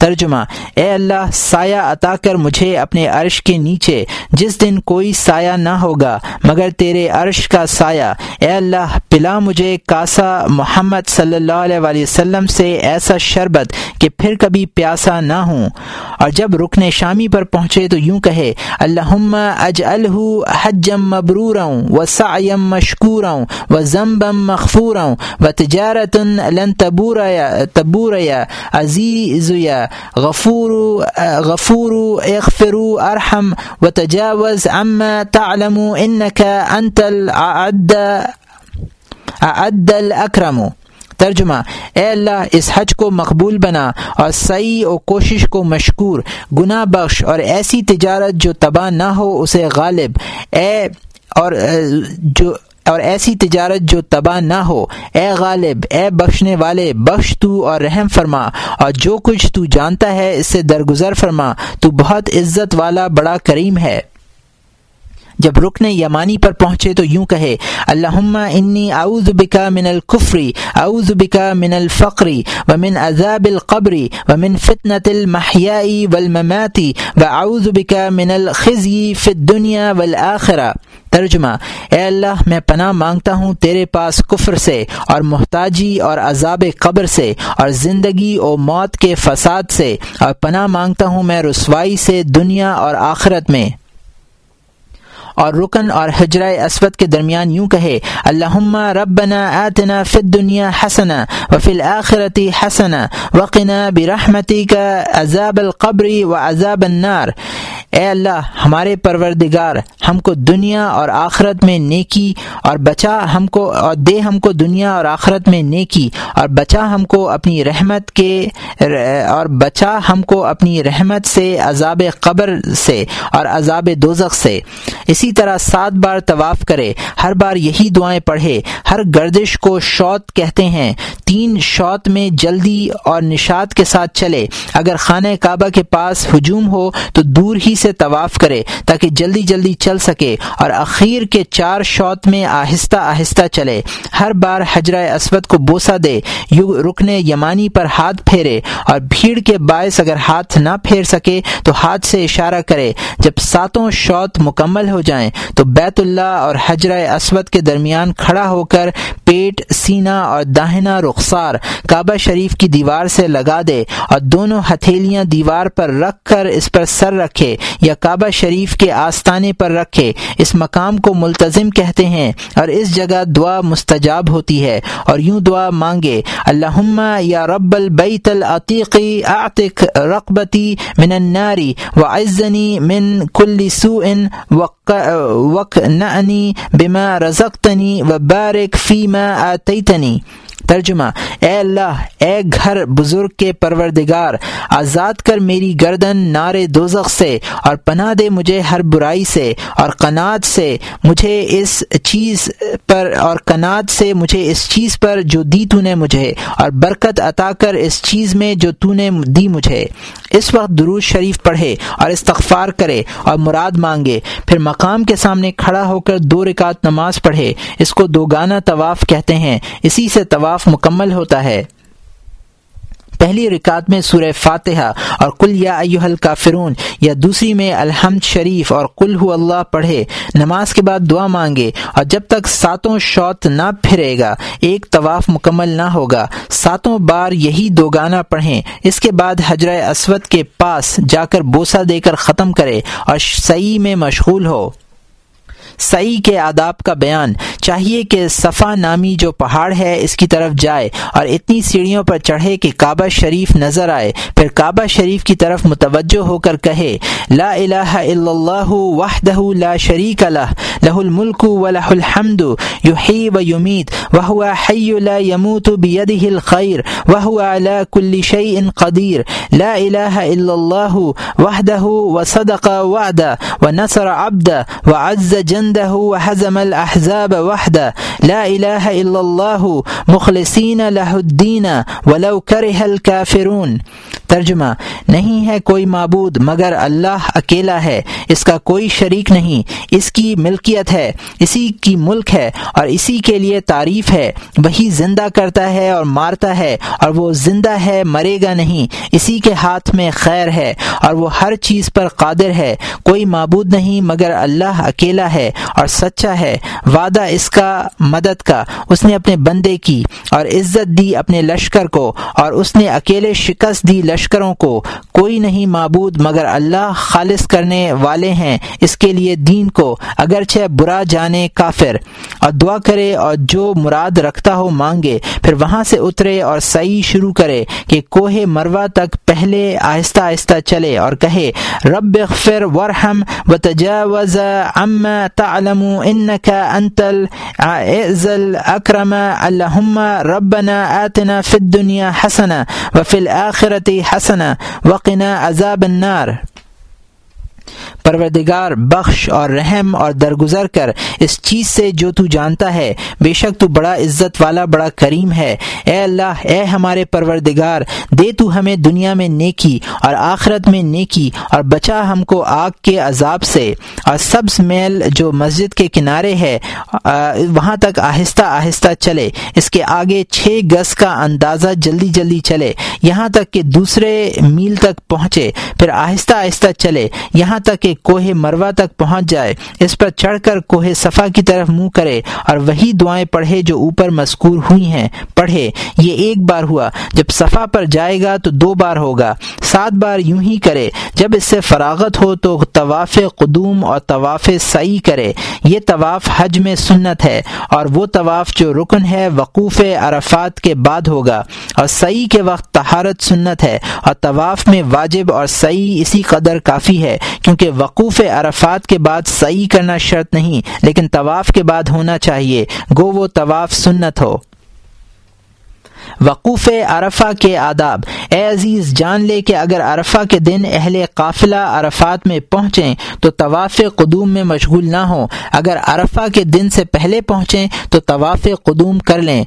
ترجمہ، اے اللہ، سایہ عطا کر مجھے اپنے عرش کے نیچے، جس دن کوئی سایہ نہ ہوگا، مگر تیرے عرش کا سایہ۔ اے اللہ، پلا مجھے کاسا محمد صلی اللہ علیہ وآلہ وسلم سے ایسا شربت کہ پھر کبھی پیاسا نہ ہوں۔ اور جب رکن شامی پر پہنچے تو یوں کہے اللہ اج حجم مبرور و سعیم مشکور و ضمبم مغفور و تجارت لن تبور تبور عزیز غفور غفور اغفر ارحم و تجاوز تعلم انك انت الاعد اعد الاکرم. ترجمہ، اے اللہ، اس حج کو مقبول بنا اور صحیح و کوشش کو مشکور، گناہ بخش اور ایسی تجارت جو تباہ نہ ہو، اسے غالب، اے اور جو اور ایسی تجارت جو تباہ نہ ہو۔ اے غالب، اے بخشنے والے، بخش تو اور رحم فرما۔ اور جو کچھ تو جانتا ہے، اس سے درگزر فرما۔ تو بہت عزت والا بڑا کریم ہے۔ جب رکن یمانی پر پہنچے تو یوں کہے اللہ انی اعوذ بکا من القفری اعوذ بکا من الفقری و من عذاب القبری و من فتنة المحیائی والمماتی و اعوذ بکا من الخزی فی الدنیا والآخرہ۔ ترجمہ، اے اللہ، میں پناہ مانگتا ہوں تیرے پاس کفر سے اور محتاجی اور عذاب قبر سے اور زندگی و موت کے فساد سے اور پناہ مانگتا ہوں میں رسوائی سے دنیا اور آخرت میں۔ اور رکن اور حجرہ اسود کے درمیان یوں کہے اللہ ربنا آتنا فی الدنیا حسنا وفی الآخرتی حسنا وقنا برحمتی کا عذاب القبری و عذاب النار۔ اے اللہ، ہمارے پروردگار، ہم کو دنیا اور آخرت میں نیکی اور بچا ہم کو، اور دے ہم کو دنیا اور آخرت میں نیکی اور بچا ہم کو اپنی رحمت کے اور بچا ہم کو اپنی رحمت سے عذاب قبر سے اور عذاب دوزخ سے۔ اسی طرح سات بار طواف کرے، ہر بار یہی دعائیں پڑھے۔ ہر گردش کو شوت کہتے ہیں۔ تین شوت میں جلدی اور نشاد کے ساتھ چلے۔ اگر خانہ کعبہ کے پاس ہجوم ہو تو دور ہی سے طواف کرے تاکہ جلدی جلدی چل سکے اور اخیر کے چار شوت میں آہستہ آہستہ چلے۔ ہر بار حجرہ اسود کو بوسا دے رکنے یمانی پر ہاتھ پھیرے اور بھیڑ کے باعث اگر ہاتھ نہ پھیر سکے تو ہاتھ سے اشارہ کرے۔ جب ساتوں شوت مکمل ہو جائیں تو بیت اللہ اور حجرہ اسود کے درمیان کھڑا ہو کر پیٹ، سینہ اور داہنا رخسار کعبہ شریف کی دیوار سے لگا دے اور دونوں ہتھیلیاں دیوار پر رکھ کر اس پر سر رکھے۔ یا کعبہ شریف کے آستانے پر رکھے۔ اس مقام کو ملتظم کہتے ہیں اور اس جگہ دعا مستجاب ہوتی ہے اور یوں دعا مانگے اللہ یا رب البیت العتیقی اعتق رقبتی من الناری وعزنی من کل سوء وق نعنی بما رزقتنی و بارک فیما آتیتنی۔ ترجمہ، اے اللہ، اے گھر بزرگ کے پروردگار، آزاد کر میری گردن نارے دوزخ سے اور پناہ دے مجھے ہر برائی سے اور قناعت سے مجھے اس چیز پر، اور قناعت سے مجھے اس چیز پر جو دی تو نے مجھے اور برکت عطا کر اس چیز میں جو تو نے دی مجھے۔ اس وقت درود شریف پڑھے اور استغفار کرے اور مراد مانگے۔ پھر مقام کے سامنے کھڑا ہو کر دو رکعت نماز پڑھے۔ اس کو دو گانا طواف کہتے ہیں۔ اسی سے طواف مکمل ہوتا ہے۔ پہلی رکعت میں سورہ فاتحہ اور کل یا ایوہل کافرون یا دوسری میں الحمد شریف اور کل ہو اللہ پڑھے، نماز کے بعد دعا مانگے اور جب تک ساتوں شوت نہ پھرے گا، ایک طواف مکمل نہ ہوگا۔ ساتوں بار یہی دو گانا پڑھیں۔ اس کے بعد حجرہ اسود کے پاس جا کر بوسا دے کر ختم کرے اور صحیح میں مشغول ہو۔ سعی کے آداب کا بیان۔ چاہیے کہ صفا نامی جو پہاڑ ہے، اس کی طرف جائے اور اتنی سیڑھیوں پر چڑھے کہ کعبہ شریف نظر آئے۔ پھر کعبہ شریف کی طرف متوجہ ہو کر کہے، لا الہ الا اللہ وحدہ لا شریک لہ لہ الملک و لہ الحمد، یحیی و یمیت وہو حی لا يموت بیدہ الخیر وہو علی کل شیء قدیر۔ لا الہ الا اللہ وحدہ وصدق وعدہ ونصر عبدہ وعز جن عنده وحزم الأحزاب وحده. لا إله إلا الله، مخلصين له الدين، ولو كره الكافرون. ترجمہ، نہیں ہے کوئی معبود، مگر اللہ اکیلا ہے، اس کا کوئی شریک نہیں، اس کی ملکیت ہے، اسی کی ملک ہے، اور اسی کے لیے تعریف ہے، وہی زندہ کرتا ہے اور مارتا ہے، اور وہ زندہ ہے، مرے گا نہیں، اسی کے ہاتھ میں خیر ہے، اور وہ ہر چیز پر قادر ہے، کوئی معبود نہیں، مگر اللہ اکیلا ہے اور سچا ہے، وعدہ اس کا، مدد کا۔ اس نے اپنے بندے کی اور عزت دی اپنے لشکر کو، اور اس نے اکیلے شکست دی لشکروں کو۔ کوئی نہیں معبود مگر اللہ خالص کرنے والے ہیں، اس کے لیے دین کو، اگرچہ برا جانے کافر۔ اور دعا کرے اور جو مراد رکھتا ہو مانگے، پھر وہاں سے اترے اور صحیح شروع کرے کہ کوہ مروا تک پہلے آہستہ آہستہ چلے اور کہے، رب اغفر ورحم و تجاوز ام تعلم انك انت العزل اکرم اللهم ربنا آتنا في الدنيا حسنه وفي الاخره حسنه وقنا عذاب النار. پروردگار بخش اور رحم اور درگزر کر اس چیز سے جو تو جانتا ہے، بے شک تو بڑا عزت والا، بڑا کریم ہے۔ اے اللہ، اے ہمارے پروردگار، دے تو ہمیں دنیا میں نیکی اور آخرت میں نیکی اور بچا ہم کو آگ کے عذاب سے۔ اور سبز میل جو مسجد کے کنارے ہے وہاں تک آہستہ آہستہ چلے۔ اس کے آگے چھ گز کا اندازہ جلدی جلدی چلے۔ یہاں تک کہ دوسرے میل تک پہنچے، پھر آہستہ آہستہ چلے۔ یہاں تک کہ کوہ مروا تک پہنچ جائے، اس پر چڑھ کر کوہ صفا کی طرف منہ کرے اور وہی دعائیں پڑھے جو اوپر مذکور ہوئی ہیں۔ پڑھے، یہ ایک بار ہوا، جب صفا پر جائے گا تو دو بار ہوگا، سات بار یوں ہی کرے۔ جب اس سے فراغت ہو تو طواف قدوم اور طواف سعی کرے۔ یہ طواف حج میں سنت ہے اور وہ طواف جو رکن ہے وقوف عرفات کے بعد ہوگا اور سعی کے وقت تہارت سنت ہے اور طواف میں واجب اور سعی اسی قدر کافی ہے، کیونکہ وقوف عرفات کے بعد صحیح کرنا شرط نہیں، لیکن طواف کے بعد ہونا چاہیے، گو وہ طواف سنت ہو۔ وقوف عرفہ کے آداب۔ اے عزیز، جان لے کہ اگر عرفہ کے دن اہل قافلہ عرفات میں پہنچیں تو طواف قدوم میں مشغول نہ ہوں۔ اگر عرفہ کے دن سے پہلے پہنچیں تو طواف قدوم کر لیں۔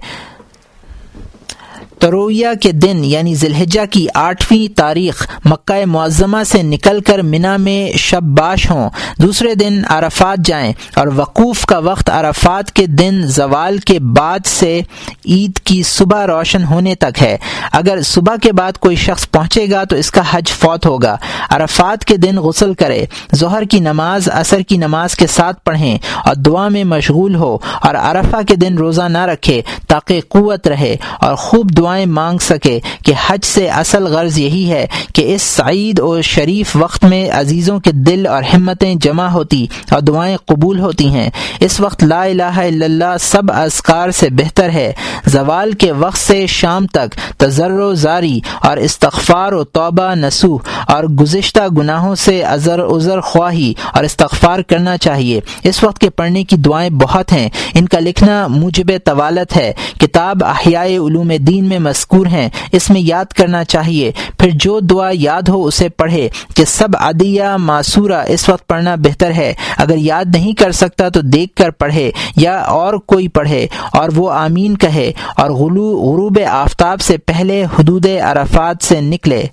ترویہ کے دن یعنی ذلحجہ کی آٹھویں تاریخ مکہ معظمہ سے نکل کر منا میں شب باش ہوں۔ دوسرے دن عرفات جائیں اور وقوف کا وقت عرفات کے دن زوال کے بعد سے عید کی صبح روشن ہونے تک ہے۔ اگر صبح کے بعد کوئی شخص پہنچے گا تو اس کا حج فوت ہوگا۔ عرفات کے دن غسل کرے، ظہر کی نماز، عصر کی نماز کے ساتھ پڑھیں اور دعا میں مشغول ہو اور عرفہ کے دن روزہ نہ رکھے تاکہ قوت رہے اور خوب دعا دعائیں مانگ سکے کہ حج سے اصل غرض یہی ہے کہ اس سعید اور شریف وقت میں عزیزوں کے دل اور ہمتیں جمع ہوتی اور دعائیں قبول ہوتی ہیں۔ اس وقت لا الہ الا اللہ سب اذکار سے بہتر ہے۔ زوال کے وقت سے شام تک تجر و زاری اور استغفار و توبہ نسوح اور گزشتہ گناہوں سے ازر ازر خواہی اور استغفار کرنا چاہیے۔ اس وقت کے پڑھنے کی دعائیں بہت ہیں۔ ان کا لکھنا موجب طوالت ہے۔ کتاب احیاء علوم دین میں مذکور ہیں۔ اس میں یاد کرنا چاہیے۔ پھر جو دعا یاد ہو اسے پڑھے کہ سب عدیہ معصورہ اس وقت پڑھنا بہتر ہے۔ اگر یاد نہیں کر سکتا تو دیکھ کر پڑھے یا اور کوئی پڑھے اور وہ آمین کہے اور غلو، غروب آفتاب سے پہلے حدود عرفات سے نکلے۔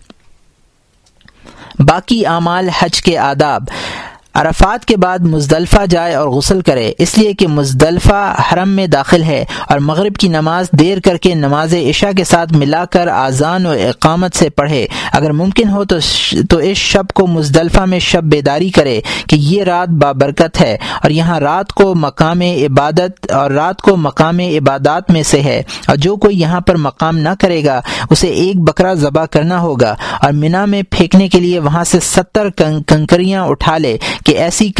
باقی اعمال حج کے آداب۔ عرفات کے بعد مزدلفہ جائے اور غسل کرے، اس لیے کہ مزدلفہ حرم میں داخل ہے اور مغرب کی نماز دیر کر کے نماز عشاء کے ساتھ ملا کر آزان و اقامت سے پڑھے۔ اگر ممکن ہو تو تو اس شب کو مزدلفہ میں شب بیداری کرے کہ یہ رات بابرکت ہے اور یہاں رات کو مقام عبادت اور رات کو مقام عبادات میں سے ہے اور جو کوئی یہاں پر مقام نہ کرے گا، اسے ایک بکرا ذبح کرنا ہوگا اور مینا میں پھینکنے کے لیے وہاں سے ستر کنکریاں اٹھا لے کہ ایسی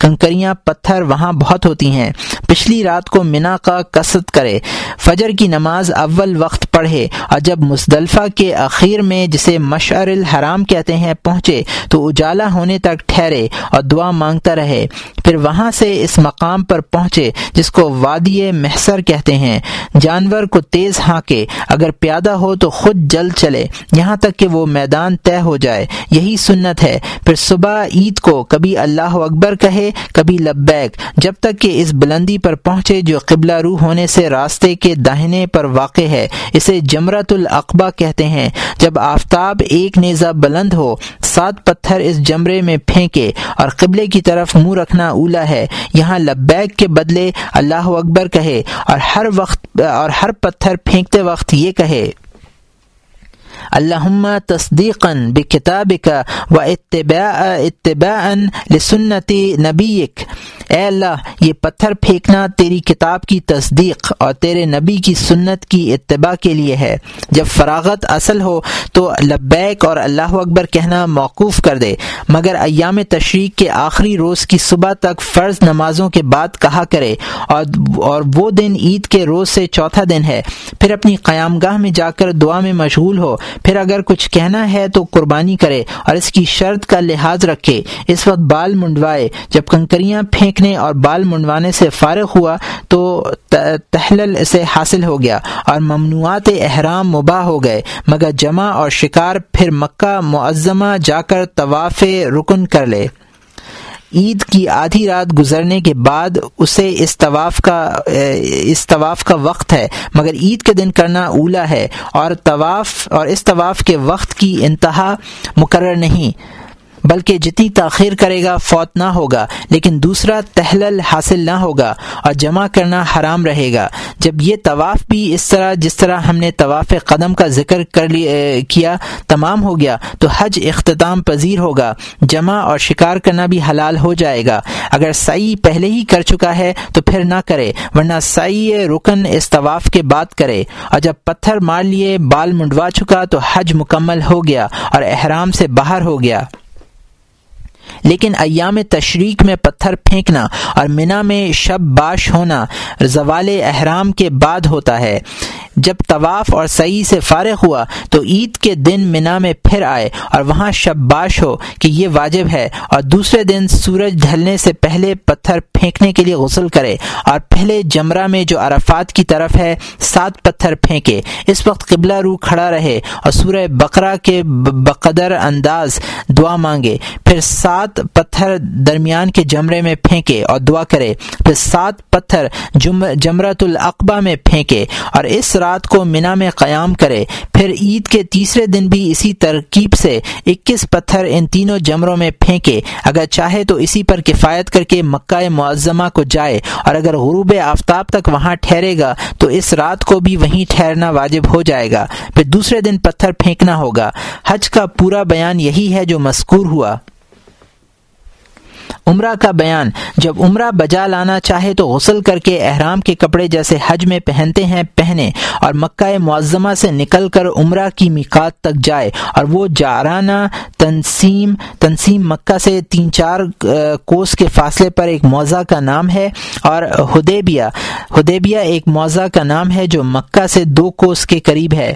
کنکریاں پتھر وہاں بہت ہوتی ہیں۔ پچھلی رات کو منا کا کسط کرے۔ فجر کی نماز اول وقت پڑھے۔ اور جب مصطلفہ کے اخیر میں جسے مشعر الحرام کہتے ہیں پہنچے، تو اجالا ہونے تک ٹھہرے اور دعا مانگتا رہے۔ پھر وہاں سے اس مقام پر پہنچے، جس کو وادی محسر کہتے ہیں۔ جانور کو تیز ہانکے۔ اگر پیادہ ہو تو خود جل چلے۔ یہاں تک کہ وہ میدان طے ہو جائے۔ یہی سنت ہے۔ پھر صبح عید کو کبھی کبھی اللہ اکبر کہے، کبھی لبیک۔ جب تک کہ اس بلندی پر پہنچے جو قبلہ روح ہونے سے راستے کے داہنے پر واقع ہے، اسے جمرت العقبہ کہتے ہیں۔ جب آفتاب ایک نیزہ بلند ہو، سات پتھر اس جمرے میں پھینکے اور قبلے کی طرف منہ رکھنا اولا ہے، یہاں لبیک کے بدلے اللہ اکبر کہے اور ہر وقت، اور ہر پتھر پھینکتے وقت یہ کہے۔ اللہم تصدیقا بکتابک و اتباع اتباعا لسنت نبیک۔ اے اللہ، یہ پتھر پھینکنا تیری کتاب کی تصدیق اور تیرے نبی کی سنت کی اتباع کے لیے ہے۔ جب فراغت اصل ہو تو لبیک اور اللہ اکبر کہنا موقوف کر دے۔ مگر ایام تشریق کے آخری روز کی صبح تک فرض نمازوں کے بعد کہا کرے اور اور وہ دن عید کے روز سے چوتھا دن ہے۔ پھر اپنی قیام گاہ میں جا کر دعا میں مشغول ہو۔ پھر اگر کچھ کہنا ہے تو قربانی کرے اور اس کی شرط کا لحاظ رکھے۔ اس وقت بال منڈوائے۔ جب کنکریاں پھینکنے اور بال منڈوانے سے فارغ ہوا تو تحلل سے حاصل ہو گیا اور ممنوعات احرام مباح ہو گئے۔ مگر جمع اور شکار پھر مکہ معظمہ جا کر طواف رکن کر لے۔ عید کی آدھی رات گزرنے کے بعد اسے اس طواف کا اس طواف کا وقت ہے۔ مگر عید کے دن کرنا اولا ہے اور طواف، اور اس طواف کے وقت کی انتہا مقرر نہیں۔ بلکہ جتنی تاخیر کرے گا فوت نہ ہوگا، لیکن دوسرا تحلل حاصل نہ ہوگا اور جمع کرنا حرام رہے گا۔ جب یہ طواف بھی اس طرح، جس طرح ہم نے طواف قدم کا ذکر کر کیا تمام ہو گیا، تو حج اختتام پذیر ہوگا۔ جمع اور شکار کرنا بھی حلال ہو جائے گا۔ اگر سعی پہلے ہی کر چکا ہے، تو پھر نہ کرے، ورنہ سعی رکن اس طواف کے بعد کرے۔ اور جب پتھر مار لیے، بال منڈوا چکا، تو حج مکمل ہو گیا اور احرام سے باہر ہو گیا۔ لیکن ایام تشریق میں پتھر پھینکنا اور منا میں شب باش ہونا زوال احرام کے بعد ہوتا ہے۔ جب طواف اور سعی سے فارغ ہوا تو عید کے دن منا میں پھر آئے اور وہاں شب باش ہو کہ یہ واجب ہے اور دوسرے دن سورج ڈھلنے سے پہلے پتھر پھینکنے کے لیے غسل کرے اور پہلے جمرہ میں جو عرفات کی طرف ہے سات پتھر پھینکے۔ اس وقت قبلہ رو کھڑا رہے اور سورہ بقرہ کے بقدر انداز دعا مانگے۔ پھر سات پتھر درمیان کے جمرے میں پھینکے اور دعا کرے۔ پھر سات پتھر جمرت العقبہ میں پھینکے اور اس رات کو منا میں قیام کرے، پھر عید کے تیسرے دن بھی اسی ترکیب سے اکیس پتھر ان تینوں جمروں میں پھینکے۔ اگر چاہے تو اسی پر کفایت کر کے مکہ معظمہ کو جائے، اور اگر غروب آفتاب تک وہاں ٹھہرے گا، تو اس رات کو بھی وہیں ٹھہرنا واجب ہو جائے گا۔ پھر دوسرے دن پتھر پھینکنا ہوگا۔ حج کا پورا بیان یہی ہے جو مذکور ہوا۔ عمرہ کا بیان، جب عمرہ بجا لانا چاہے تو غسل کر کے احرام کے کپڑے جیسے حج میں پہنتے ہیں، پہنے اور مکہ معظمہ سے نکل کر عمرہ کی میقات تک جائے اور وہ جارانہ تنسیم تنسیم مکہ سے تین چار کوس کے فاصلے پر ایک موضع کا نام ہے اور ہدیبیہ ہدیبیہ ایک موضع کا نام ہے جو مکہ سے دو کوس کے قریب ہے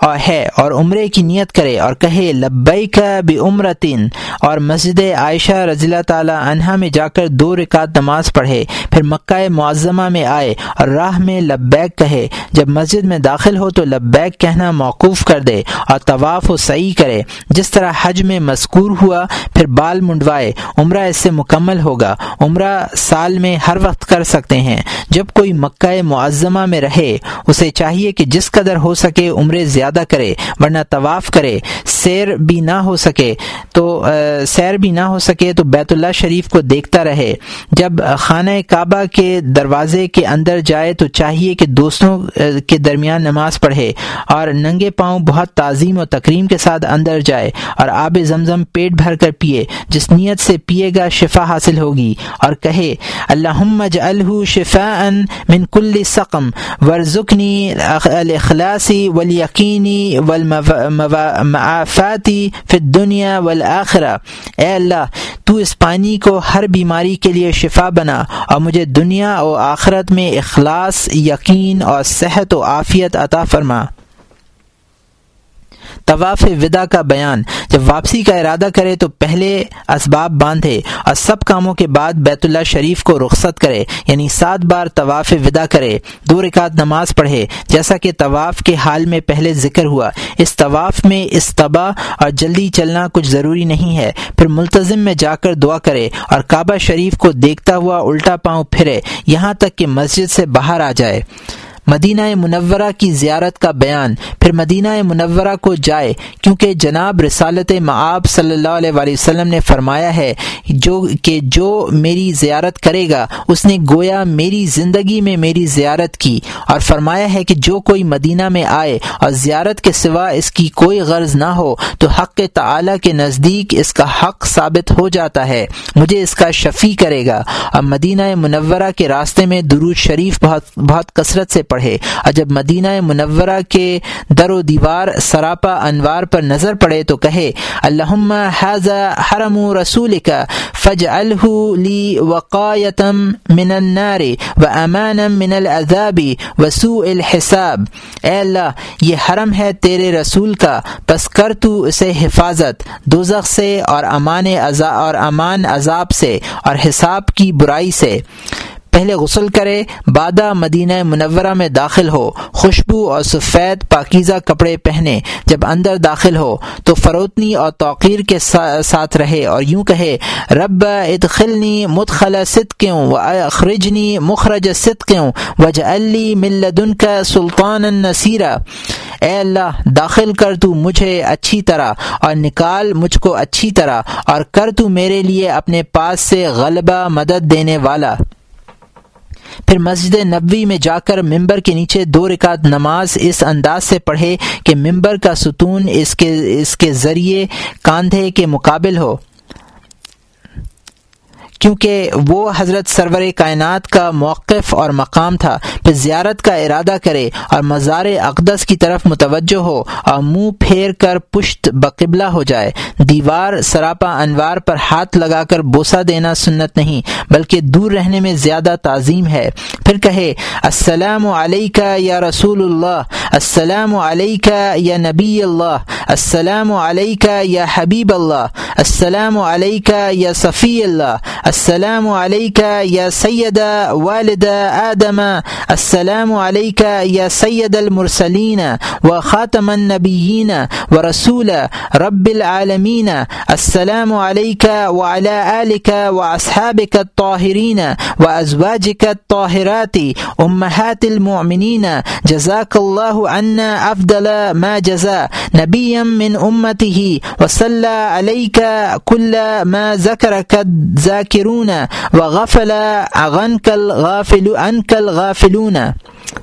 اور ہے اور عمرے کی نیت کرے اور کہے لبئی کا بھی عمرتین اور مسجد عائشہ رضی اللہ تعالی عنہا میں جا کر دو رکعت نماز پڑھے، پھر مکہ معظمہ میں آئے اور راہ میں لبیک کہے۔ جب مسجد میں داخل ہو تو لبیک کہنا موقوف کر دے اور طواف و صحیح کرے۔ جس طرح حج میں مذکور ہوا، پھر بال منڈوائے، عمرہ اس سے مکمل ہوگا۔ عمرہ سال میں ہر وقت کر سکتے ہیں۔ جب کوئی مکہ معظمہ میں رہے، اسے چاہیے کہ جس قدر ہو سکے عمرے زیادہ کرے، ورنہ طواف کرے۔ سیر بھی نہ ہو سکے تو سیر بھی نہ ہو سکے تو بیت اللہ شریف کو دیکھتا رہے۔ جب خانہ کعبہ کے دروازے کے اندر جائے تو چاہیے کہ دوستوں کے درمیان نماز پڑھے اور ننگے پاؤں بہت تعظیم و تکریم کے ساتھ اندر جائے اور آب زمزم پیٹ بھر کر پیے، جس نیت سے پیے گا شفا حاصل ہوگی اور کہے اللہ الہ شفا من کل سقم ورژنی الاخلاصی ولیقینی والمعافاتی فی الدنیا والآخرہ۔ اے اللہ، تو اس پانی کو ہر بیماری کے لیے شفا بنا اور مجھے دنیا و آخرت میں اخلاص، یقین اور صحت و عافیت عطا فرما۔ طواف ودا کا بیان۔ جب واپسی کا ارادہ کرے تو پہلے اسباب باندھے اور سب کاموں کے بعد بیت اللہ شریف کو رخصت کرے یعنی سات بار طواف ودا کرے، دو رکعت نماز پڑھے، جیسا کہ طواف کے حال میں پہلے ذکر ہوا۔ اس طواف میں استبا اور جلدی چلنا کچھ ضروری نہیں ہے۔ پھر ملتظم میں جا کر دعا کرے اور کعبہ شریف کو دیکھتا ہوا الٹا پاؤں پھرے، یہاں تک کہ مسجد سے باہر آ جائے۔ مدینہ منورہ کی زیارت کا بیان۔ پھر مدینہ منورہ کو جائے، کیونکہ جناب رسالت معاب صلی اللہ علیہ وآلہ وسلم نے فرمایا ہے، جو کہ جو میری زیارت کرے گا، اس نے گویا میری زندگی میں میری زیارت کی۔ اور فرمایا ہے کہ جو کوئی مدینہ میں آئے اور زیارت کے سوا اس کی کوئی غرض نہ ہو، تو حق تعالی کے نزدیک اس کا حق ثابت ہو جاتا ہے۔ مجھے اس کا شفیع کرے گا۔ اور مدینہ منورہ کے راستے میں درود شریف بہت بہت کثرت سے پڑھے۔ اور جب مدینہ منورہ کے در و دیوار سراپا انوار پر نظر پڑے تو کہے، اللہم اللہ حرم رسول کا فج الحلی وقایتم من النار و امان من العذابی وسوء الحساب۔ اے اللہ، یہ حرم ہے تیرے رسول کا بس کر تو اسے حفاظت، دوزخ سے اور امان عذاب اور امان عذاب سے اور حساب کی برائی سے۔ پہلے غسل کرے بادہ مدینہ منورہ میں داخل ہو، خوشبو اور سفید پاکیزہ کپڑے پہنے، جب اندر داخل ہو، تو فروتنی اور توقیر کے ساتھ رہے اور یوں کہے، رب ادخلنی مدخل ست کیوں و اخرجنی مخرج ست کیوں وج علی ملدن کا سلطان النصیرہ اے اللہ، داخل کر تو مجھے اچھی طرح اور نکال مجھ کو اچھی طرح اور کر تو میرے لیے اپنے پاس سے غلبہ مدد دینے والا۔ پھر مسجد نبوی میں جا کر ممبر کے نیچے دو رکعت نماز اس انداز سے پڑھے کہ ممبر کا ستون اس کے اس کے ذریعے کاندھے کے مقابل ہو۔ کیونکہ وہ حضرت سرور کائنات کا موقف اور مقام تھا۔ پھر زیارت کا ارادہ کرے اور مزار اقدس کی طرف متوجہ ہو اور منہ پھیر کر پشت بقبلہ ہو جائے۔ دیوار سراپا انوار پر ہاتھ لگا کر بوسہ دینا سنت نہیں، بلکہ دور رہنے میں زیادہ تعظیم ہے۔ پھر کہے، السلام علیکہ یا رسول اللہ، السلام علیکہ یا نبی اللہ، السلام علیکہ یا حبیب اللہ، السلام علیکہ یا صفی اللہ السلام علیکہ یا سید والد آدم. السلام علیکہ یا سید المرسلین و خاتم النبیین و رسول رب العالمین السلام علیکہ وعلى آلك وأصحابك الطاهرين وأزواجك الطاهرات. أمهات المؤمنين. جزاك الله عنا أفضل ما جزا. نبيا من أمته. وصلى عليك كل ما ذكرك الذاكرون و غفل غنکل غافل انکل غافلون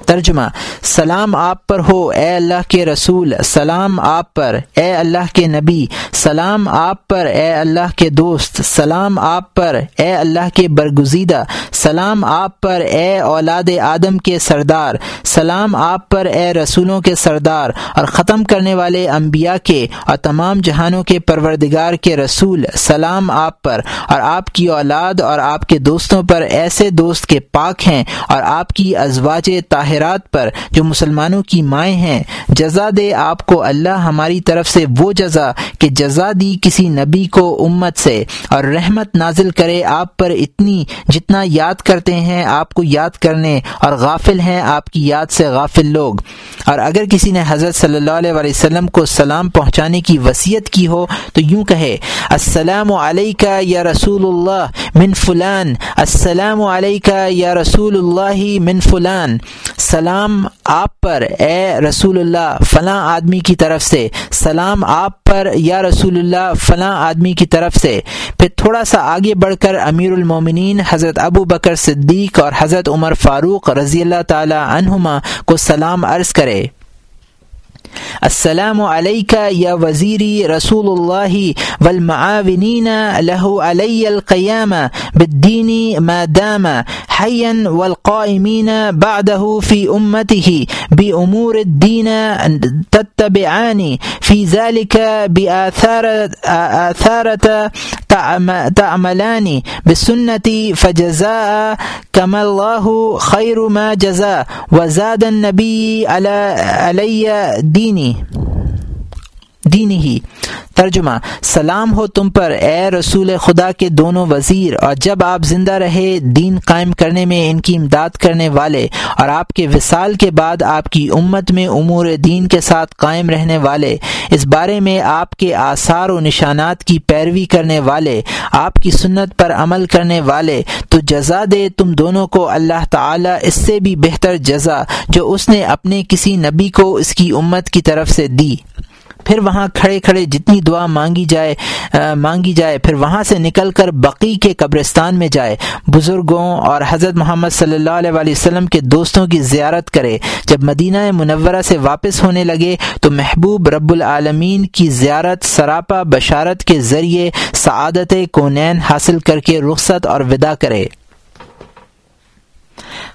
ترجمہ، سلام آپ پر ہو، اے اللہ کے رسول، سلام آپ پر، اے اللہ کے نبی، سلام آپ پر، اے اللہ کے دوست، سلام آپ پر، اے اللہ کے برگزیدہ، سلام آپ پر، اے اولاد آدم کے سردار، سلام آپ پر، اے رسولوں کے سردار اور ختم کرنے والے انبیاء کے اور تمام جہانوں کے پروردگار کے رسول، سلام آپ پر۔ اور آپ کی اولاد اور آپ کے دوستوں پر ایسے دوست کے پاک ہیں اور آپ کی ازواج طاہرات پر جو مسلمانوں کی مائیں ہیں، جزا دے آپ کو اللہ ہماری طرف سے وہ جزا کہ جزا دی کسی نبی کو امت سے، اور رحمت نازل کرے آپ پر اتنی جتنا یاد کرتے ہیں آپ کو یاد کرنے، اور غافل ہیں آپ کی یاد سے غافل لوگ۔ اور اگر کسی نے حضرت صلی اللہ علیہ وسلم کو سلام پہنچانے کی وصیت کی ہو، تو یوں کہے، السلام علیکہ یا رسول اللہ من فلان، السلام علیکہ یا رسول اللہ من فلان۔ سلام آپ پر، اے رسول اللہ، فلاں آدمی کی طرف سے۔ سلام آپ پر، یا رسول اللہ، فلاں آدمی کی طرف سے۔ پھر تھوڑا سا آگے بڑھ کر امیر المومنین حضرت ابو بکر صدیق اور حضرت عمر فاروق رضی اللہ تعالی عنہما کو سلام عرض کرے۔ السلام علیکہ یا وزیری رسول اللہ والمعاونین له علی القیام بالدین ما دام حیا والقائمین بعده في امته بامور الدین تتبعانی في ذلك بآثارة تعملان بسنتی فجزاء كما الله خير ما جزاء وزاد النبي علي ديني دین ہی۔ ترجمہ، سلام ہو تم پر اے رسول خدا کے دونوں وزیر، اور جب آپ زندہ رہے، دین قائم کرنے میں ان کی امداد کرنے والے، اور آپ کے وصال کے بعد آپ کی امت میں امور دین کے ساتھ قائم رہنے والے، اس بارے میں آپ کے آثار و نشانات کی پیروی کرنے والے، آپ کی سنت پر عمل کرنے والے، تو جزا دے تم دونوں کو اللہ تعالی، اس سے بھی بہتر جزا، جو اس نے اپنے کسی نبی کو اس کی امت کی طرف سے دی۔ پھر وہاں کھڑے کھڑے جتنی دعا مانگی جائے مانگی جائے، پھر وہاں سے نکل کر بقی کے قبرستان میں جائے۔ بزرگوں اور حضرت محمد صلی اللہ علیہ وسلم کے دوستوں کی زیارت کرے۔ جب مدینہ منورہ سے واپس ہونے لگے تو محبوب رب العالمین کی زیارت، سراپا بشارت کے ذریعے سعادت کونین حاصل کر کے رخصت اور ودا کرے۔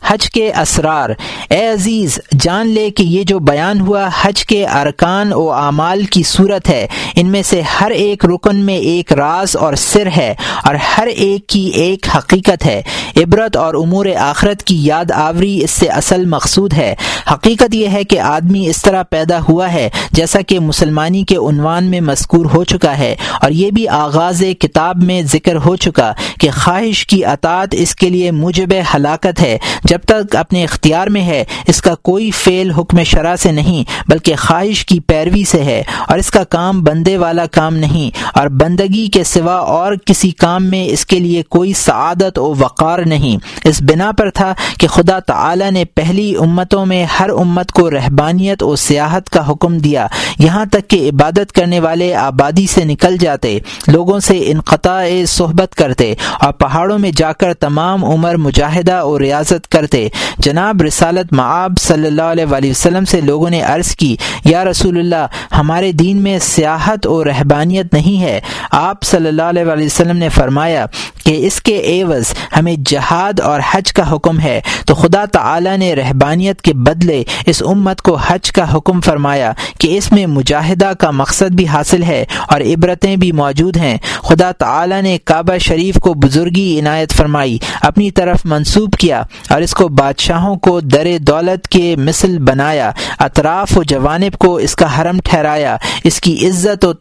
حج کے اسرار۔ اے عزیز، جان لے کہ یہ جو بیان ہوا حج کے ارکان و اعمال کی صورت ہے، ان میں سے ہر ایک رکن میں ایک راز اور سر ہے اور ہر ایک کی ایک حقیقت ہے۔ عبرت اور امور آخرت کی یاد آوری اس سے اصل مقصود ہے۔ حقیقت یہ ہے کہ آدمی اس طرح پیدا ہوا ہے جیسا کہ مسلمانی کے عنوان میں مذکور ہو چکا ہے اور یہ بھی آغاز کتاب میں ذکر ہو چکا کہ خواہش کی اطاعت اس کے لیے مجب ہلاکت ہے۔ جب تک اپنے اختیار میں ہے، اس کا کوئی فعل حکم شرح سے نہیں، بلکہ خواہش کی پیروی سے ہے، اور اس کا کام بندے والا کام نہیں، اور بندگی کے سوا اور کسی کام میں اس کے لیے کوئی سعادت و وقار نہیں۔ اس بنا پر تھا کہ خدا تعالی نے پہلی امتوں میں ہر امت کو رہبانیت و سیاحت کا حکم دیا۔ یہاں تک کہ عبادت کرنے والے آبادی سے نکل جاتے، لوگوں سے انقطاع صحبت کرتے، اور پہاڑوں میں جا کر تمام عمر مجاہدہ اور ریاضت کرتے۔ جناب، رسالت معاب صلی اللہ علیہ وآلہ وسلم سے لوگوں نے عرض کی، یا رسول اللہ، ہمارے دین میں سیاحت اور رہبانیت نہیں ہے۔ آپ صلی اللہ علیہ وآلہ وسلم نے فرمایا کہ اس کے ایوز ہمیں جہاد اور حج کا حکم ہے، تو خدا تعالی نے رہبانیت کے بدلے اس امت کو حج کا حکم فرمایا کہ اس میں مجاہدہ کا مقصد بھی حاصل ہے اور عبرتیں بھی موجود ہیں۔ خدا تعالی نے کعبہ شریف کو بزرگی عنایت فرمائی، اپنی طرف منسوب کیا اور اس کو بادشاہوں کو در دولت کے مثل بنایا، اطراف و جوانب کو اس کا حرم ٹھہرایا۔ اس کی عزت و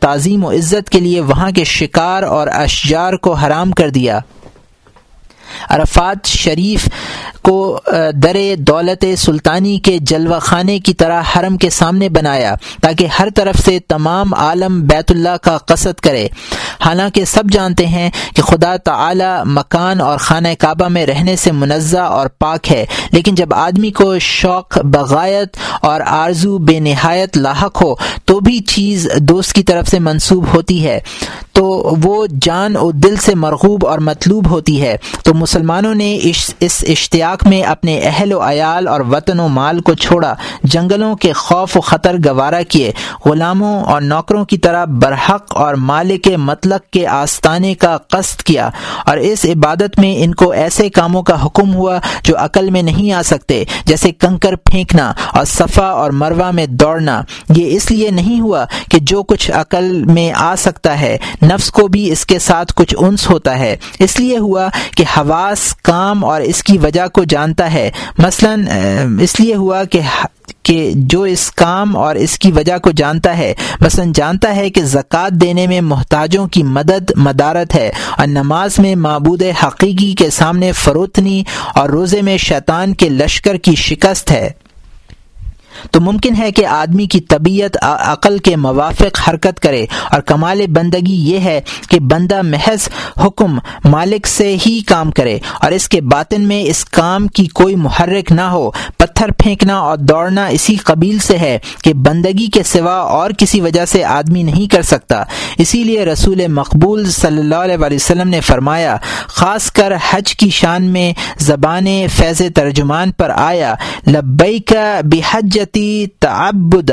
تعظیم و عزت کے لیے وہاں کے شکار اور اشجار کو حرام کر دیا۔ عرفات شریف کو در دولت سلطانی کے جلوہ خانے کی طرح حرم کے سامنے بنایا تاکہ ہر طرف سے تمام عالم بیت اللہ کا قصد کرے۔ حالانکہ سب جانتے ہیں کہ خدا تعالی مکان اور خانہ کعبہ میں رہنے سے منزہ اور پاک ہے، لیکن جب آدمی کو شوق، بغایت اور آرزو بے نہایت لاحق ہو، تو بھی چیز دوست کی طرف سے منسوب ہوتی ہے۔ تو وہ جان و دل سے مرغوب اور مطلوب ہوتی ہے۔ تو مسلمانوں نے اس اشتیاق میں اپنے اہل و عیال اور وطن و مال کو چھوڑا، جنگلوں کے خوف و خطر گوارا کیے، غلاموں اور نوکروں کی طرح برحق اور مالک مطلق کے آستانے کا قصد کیا۔ اور اس عبادت میں ان کو ایسے کاموں کا حکم ہوا جو عقل میں نہیں آ سکتے، جیسے کنکر پھینکنا اور صفا اور مروا میں دوڑنا۔ یہ اس لیے نہیں ہوا کہ جو کچھ عقل میں آ سکتا ہے، نفس کو بھی اس کے ساتھ کچھ انس ہوتا ہے۔ اس لیے ہوا کہ حواس کام اور اس کی وجہ کو جانتا ہے۔ مثلا اس لیے ہوا کہ کہ جو اس کام اور اس کی وجہ کو جانتا ہے، مثلا جانتا ہے کہ زکوٰۃ دینے میں محتاجوں کی مدد، مدارت ہے اور نماز میں معبود حقیقی کے سامنے فروتنی اور روزے میں شیطان کے لشکر کی شکست ہے۔ تو ممکن ہے کہ آدمی کی طبیعت عقل کے موافق حرکت کرے اور کمال بندگی یہ ہے کہ بندہ محض حکم مالک سے ہی کام کرے اور اس کے باطن میں اس کام کی کوئی محرک نہ ہو، پتھر پھینکنا اور دوڑنا اسی قبیل سے ہے کہ بندگی کے سوا اور کسی وجہ سے آدمی نہیں کر سکتا۔ اسی لیے رسول مقبول صلی اللہ علیہ وسلم نے فرمایا، خاص کر حج کی شان میں زبان فیض ترجمان پر آیا لبئی کا بحجت تعبد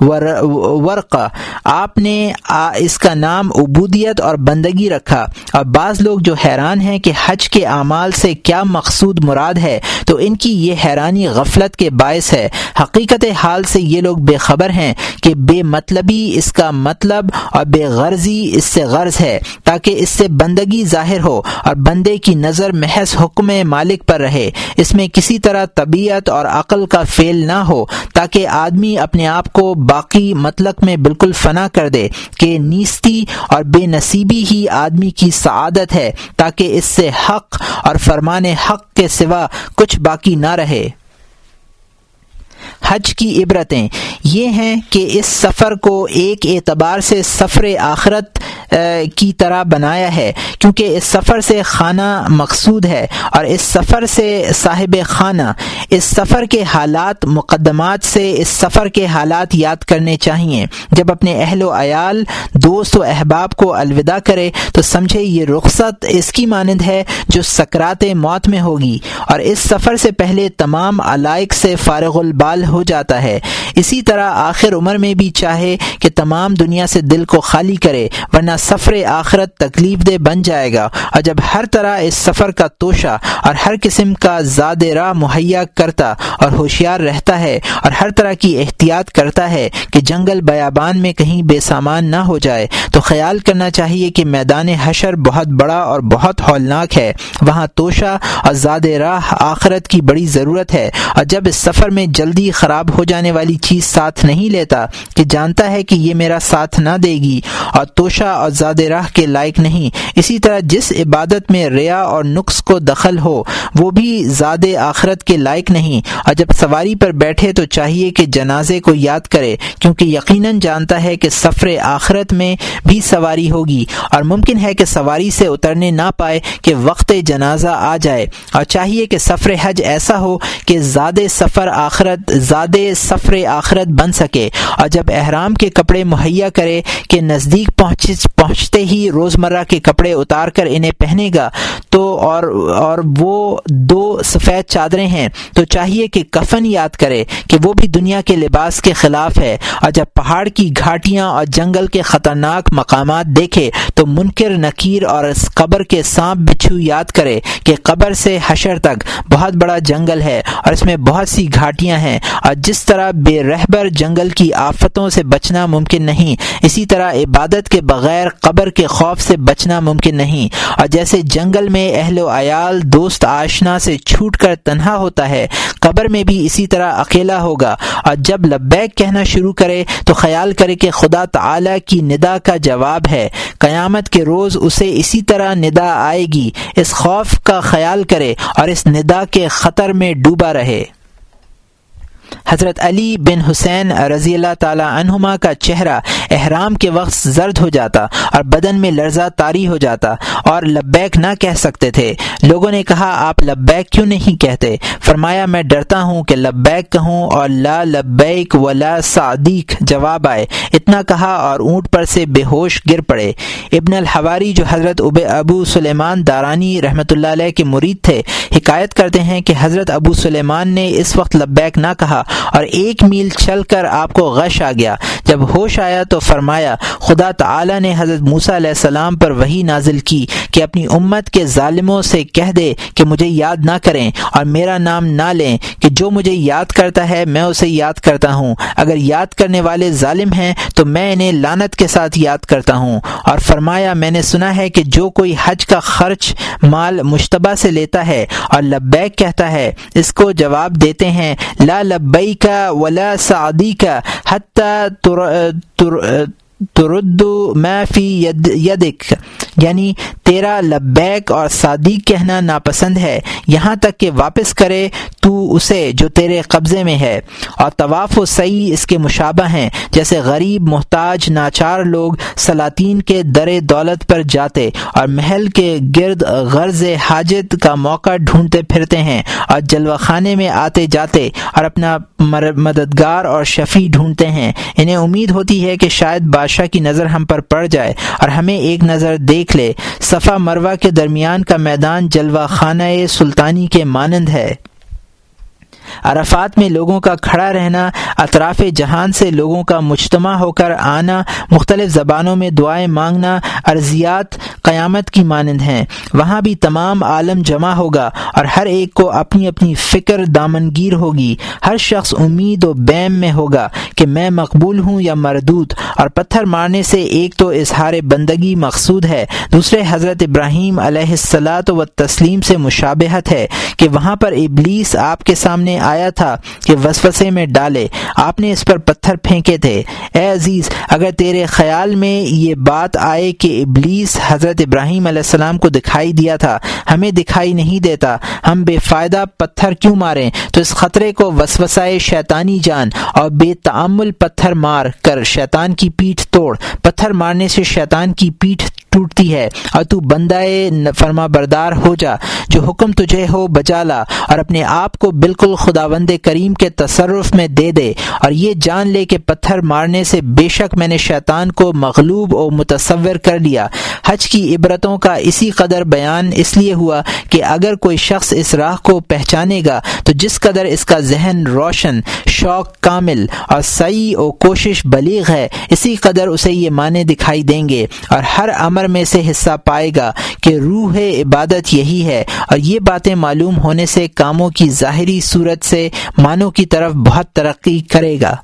ورق۔ آپ نے اس کا نام عبودیت اور بندگی رکھا۔ اور بعض لوگ جو حیران ہیں کہ حج کے اعمال سے کیا مقصود مراد ہے، تو ان کی یہ حیرانی غفلت کے باعث ہے۔ حقیقت حال سے یہ لوگ بے خبر ہیں کہ بے مطلبی اس کا مطلب اور بے غرضی اس سے غرض ہے، تاکہ اس سے بندگی ظاہر ہو اور بندے کی نظر محض حکم مالک پر رہے۔ اس میں کسی طرح طبیعت اور عقل کا فیل نہ ہو تاکہ آدمی اپنے آپ کو باقی مطلق میں بالکل فنا کر دے کہ نیستی اور بے نصیبی ہی آدمی کی سعادت ہے، تاکہ اس سے حق اور فرمان حق کے سوا کچھ باقی نہ رہے۔ حج کی عبرتیں یہ ہیں کہ اس سفر کو ایک اعتبار سے سفر آخرت کی طرح بنایا ہے۔ کیونکہ اس سفر سے خانہ مقصود ہے اور اس سفر سے صاحب خانہ، اس سفر کے حالات مقدمات سے اس سفر کے حالات یاد کرنے چاہیے۔ جب اپنے اہل و عیال، دوست و احباب کو الوداع کرے، تو سمجھے یہ رخصت اس کی مانند ہے جو سکرات موت میں ہوگی۔ اور اس سفر سے پہلے تمام علائق سے فارغ البال ہو جاتا ہے۔ اسی طرح آخر عمر میں بھی چاہے کہ تمام دنیا سے دل کو خالی کرے، ورنہ سفر آخرت تکلیف دہ بن جائے گا۔ اور جب ہر طرح اس سفر کا توشہ اور ہر قسم کا زاد راہ مہیا کرتا اور ہوشیار رہتا ہے اور ہر طرح کی احتیاط کرتا ہے کہ جنگل بیابان میں کہیں بے سامان نہ ہو جائے، تو خیال کرنا چاہیے کہ میدان حشر بہت بڑا اور بہت ہولناک ہے۔ وہاں توشہ اور زاد راہ آخرت کی بڑی ضرورت ہے۔ اور جب اس سفر میں جلدی خراب ہو جانے والی چیز ساتھ نہیں لیتا، کہ جانتا ہے کہ یہ میرا ساتھ نہ دے گی۔ اور توشہ اور زاد راہ کے لائق نہیں۔ اسی طرح جس عبادت میں ریا اور نقص کو دخل ہو، وہ بھی زاد آخرت کے لائق نہیں۔ اور جب سواری پر بیٹھے تو چاہیے کہ جنازے کو یاد کرے، کیونکہ یقیناً جانتا ہے کہ سفر آخرت میں بھی سواری ہوگی۔ اور ممکن ہے کہ سواری سے اترنے نہ پائے کہ وقت جنازہ آ جائے۔ اور چاہیے کہ سفر حج ایسا ہو کہ زاد سفر آخرت، زاد سفر آخرت بن سکے۔ اور جب احرام کے کپڑے مہیا کرے کہ نزدیک پہنچ پہنچتے ہی روزمرہ کے کپڑے اتار کر انہیں پہنے گا۔ تو اور اور وہ دو سفید چادریں ہیں۔ تو چاہیے کہ کفن یاد کرے کہ وہ بھی دنیا کے لباس کے خلاف ہے۔ اور جب پہاڑ کی گھاٹیاں اور جنگل کے خطرناک مقامات دیکھے تو منکر نکیر اور اس قبر کے سانپ بچھو یاد کرے کہ قبر سے حشر تک بہت بڑا جنگل ہے اور اس میں بہت سی گھاٹیاں ہیں۔ اور جس طرح بے رہبر جنگل کی آفتوں سے بچنا ممکن نہیں، اسی طرح عبادت کے بغیر قبر کے خوف سے بچنا ممکن نہیں۔ اور جیسے جنگل میں اہل و عیال دوست آشنا سے چھوٹ کر تنہا ہوتا ہے، قبر میں بھی اسی طرح اکیلا ہوگا۔ اور جب لبیک کہنا شروع کرے تو خیال کرے کہ خدا تعالی کی ندا کا جواب ہے۔ قیامت کے روز اسے اسی طرح ندا آئے گی۔ اس خوف کا خیال کرے اور اس ندا کے خطر میں ڈوبا رہے۔ حضرت علی بن حسین رضی اللہ تعالی عنہما کا چہرہ احرام کے وقت زرد ہو جاتا اور بدن میں لرزہ طاری ہو جاتا اور لبیک نہ کہہ سکتے تھے۔ لوگوں نے کہا، آپ لبیک کیوں نہیں کہتے؟ فرمایا، میں ڈرتا ہوں کہ لبیک کہوں اور لا لبیک ولا صادیق جواب آئے۔ اتنا کہا اور اونٹ پر سے بے ہوش گر پڑے۔ ابن الحواری، جو حضرت اب ابو سلیمان دارانی رحمۃ اللہ علیہ کے مرید تھے، حکایت کرتے ہیں کہ حضرت ابو سلیمان نے اس وقت لبیک نہ کہا۔ اور ایک میل چل کر آپ کو غش آ گیا۔ جب ہوش آیا تو فرمایا، خدا تعالی نے حضرت موسیٰ علیہ السلام پر وہی نازل کی کہ اپنی امت کے ظالموں سے کہہ دے کہ مجھے یاد نہ کریں اور میرا نام نہ لیں کہ جو مجھے یاد کرتا ہے میں اسے یاد کرتا ہوں۔ اگر یاد کرنے والے ظالم ہیں تو میں انہیں لانت کے ساتھ یاد کرتا ہوں۔ اور فرمایا، میں نے سنا ہے کہ جو کوئی حج کا خرچ مال مشتبہ سے لیتا ہے اور لبیک کہتا ہے، اس کو جواب دیتے ہیں، لا لبئی کا ولا سعدی کا حتی ترد ما فی یدک یعنی تیرا لبیک اور صادق کہنا ناپسند ہے۔ یہاں تک کہ واپس کرے تو اسے جو تیرے قبضے میں ہے۔ اور طواف و صحیح اس کے مشابہ ہیں۔ جیسے غریب، محتاج، ناچار لوگ سلاطین کے در دولت پر جاتے اور محل کے گرد غرض حاجت کا موقع ڈھونڈتے پھرتے ہیں اور جلوہ خانے میں آتے جاتے اور اپنا مددگار اور شفیع ڈھونڈتے ہیں۔ انہیں امید ہوتی ہے کہ شاید بادشاہ کی نظر ہم پر پڑ جائے اور ہمیں ایک نظر دیکھ لے۔ صفا مروا کے درمیان کا میدان جلوہ خانہ سلطانی کے مانند ہے۔ عرفات میں لوگوں کا کھڑا رہنا، اطراف جہان سے لوگوں کا مجتمع ہو کر آنا، مختلف زبانوں میں دعائیں مانگنا ارضیات قیامت کی مانند ہیں۔ وہاں بھی تمام عالم جمع ہوگا اور ہر ایک کو اپنی اپنی فکر دامنگیر ہوگی۔ ہر شخص امید و بیم میں ہوگا کہ میں مقبول ہوں یا مردود۔ اور پتھر مارنے سے ایک تو اظہار بندگی مقصود ہے، دوسرے حضرت ابراہیم علیہ السلاۃ و تسلیم سے مشابہت ہے کہ وہاں پر ابلیس آپ کے سامنے آیا تھا کہ وسوسے میں ڈالے۔ آپ نے اس پر پتھر پھینکے تھے۔ اے عزیز، اگر تیرے خیال میں یہ بات آئے کہ ابلیس حضرت ابراہیم علیہ السلام کو دکھائی دیا تھا، ہمیں دکھائی نہیں دیتا، ہم بے فائدہ پتھر کیوں ماریں؟ تو اس خطرے کو وسوسائے شیطانی جان اور بے تعمل پتھر مار کر شیطان کی پیٹھ توڑ۔ پتھر مارنے سے شیطان کی پیٹھ ٹوٹتی ہے۔ اور تو بندہ فرما بردار ہو جا۔ جو حکم تجھے ہو بچا لا اور اپنے آپ کو بالکل خدا بند کریم کے تصرف میں دے دے۔ اور یہ جان لے کہ پتھر مارنے سے بے شک میں نے شیطان کو مغلوب و متصور کر لیا۔ حج کی عبرتوں کا اسی قدر بیان اس لیے ہوا کہ اگر کوئی شخص اس راہ کو پہچانے گا تو جس قدر اس کا ذہن روشن، شوق کامل اور صحیح و کوشش بلیغ ہے، اسی قدر اسے یہ معنی دکھائی دیں گے۔ اور ہر امر میں سے حصہ پائے گا کہ روح عبادت یہی ہے۔ اور یہ باتیں معلوم ہونے سے کاموں کی ظاہری صورت سے معنوں کی طرف بہت ترقی کرے گا۔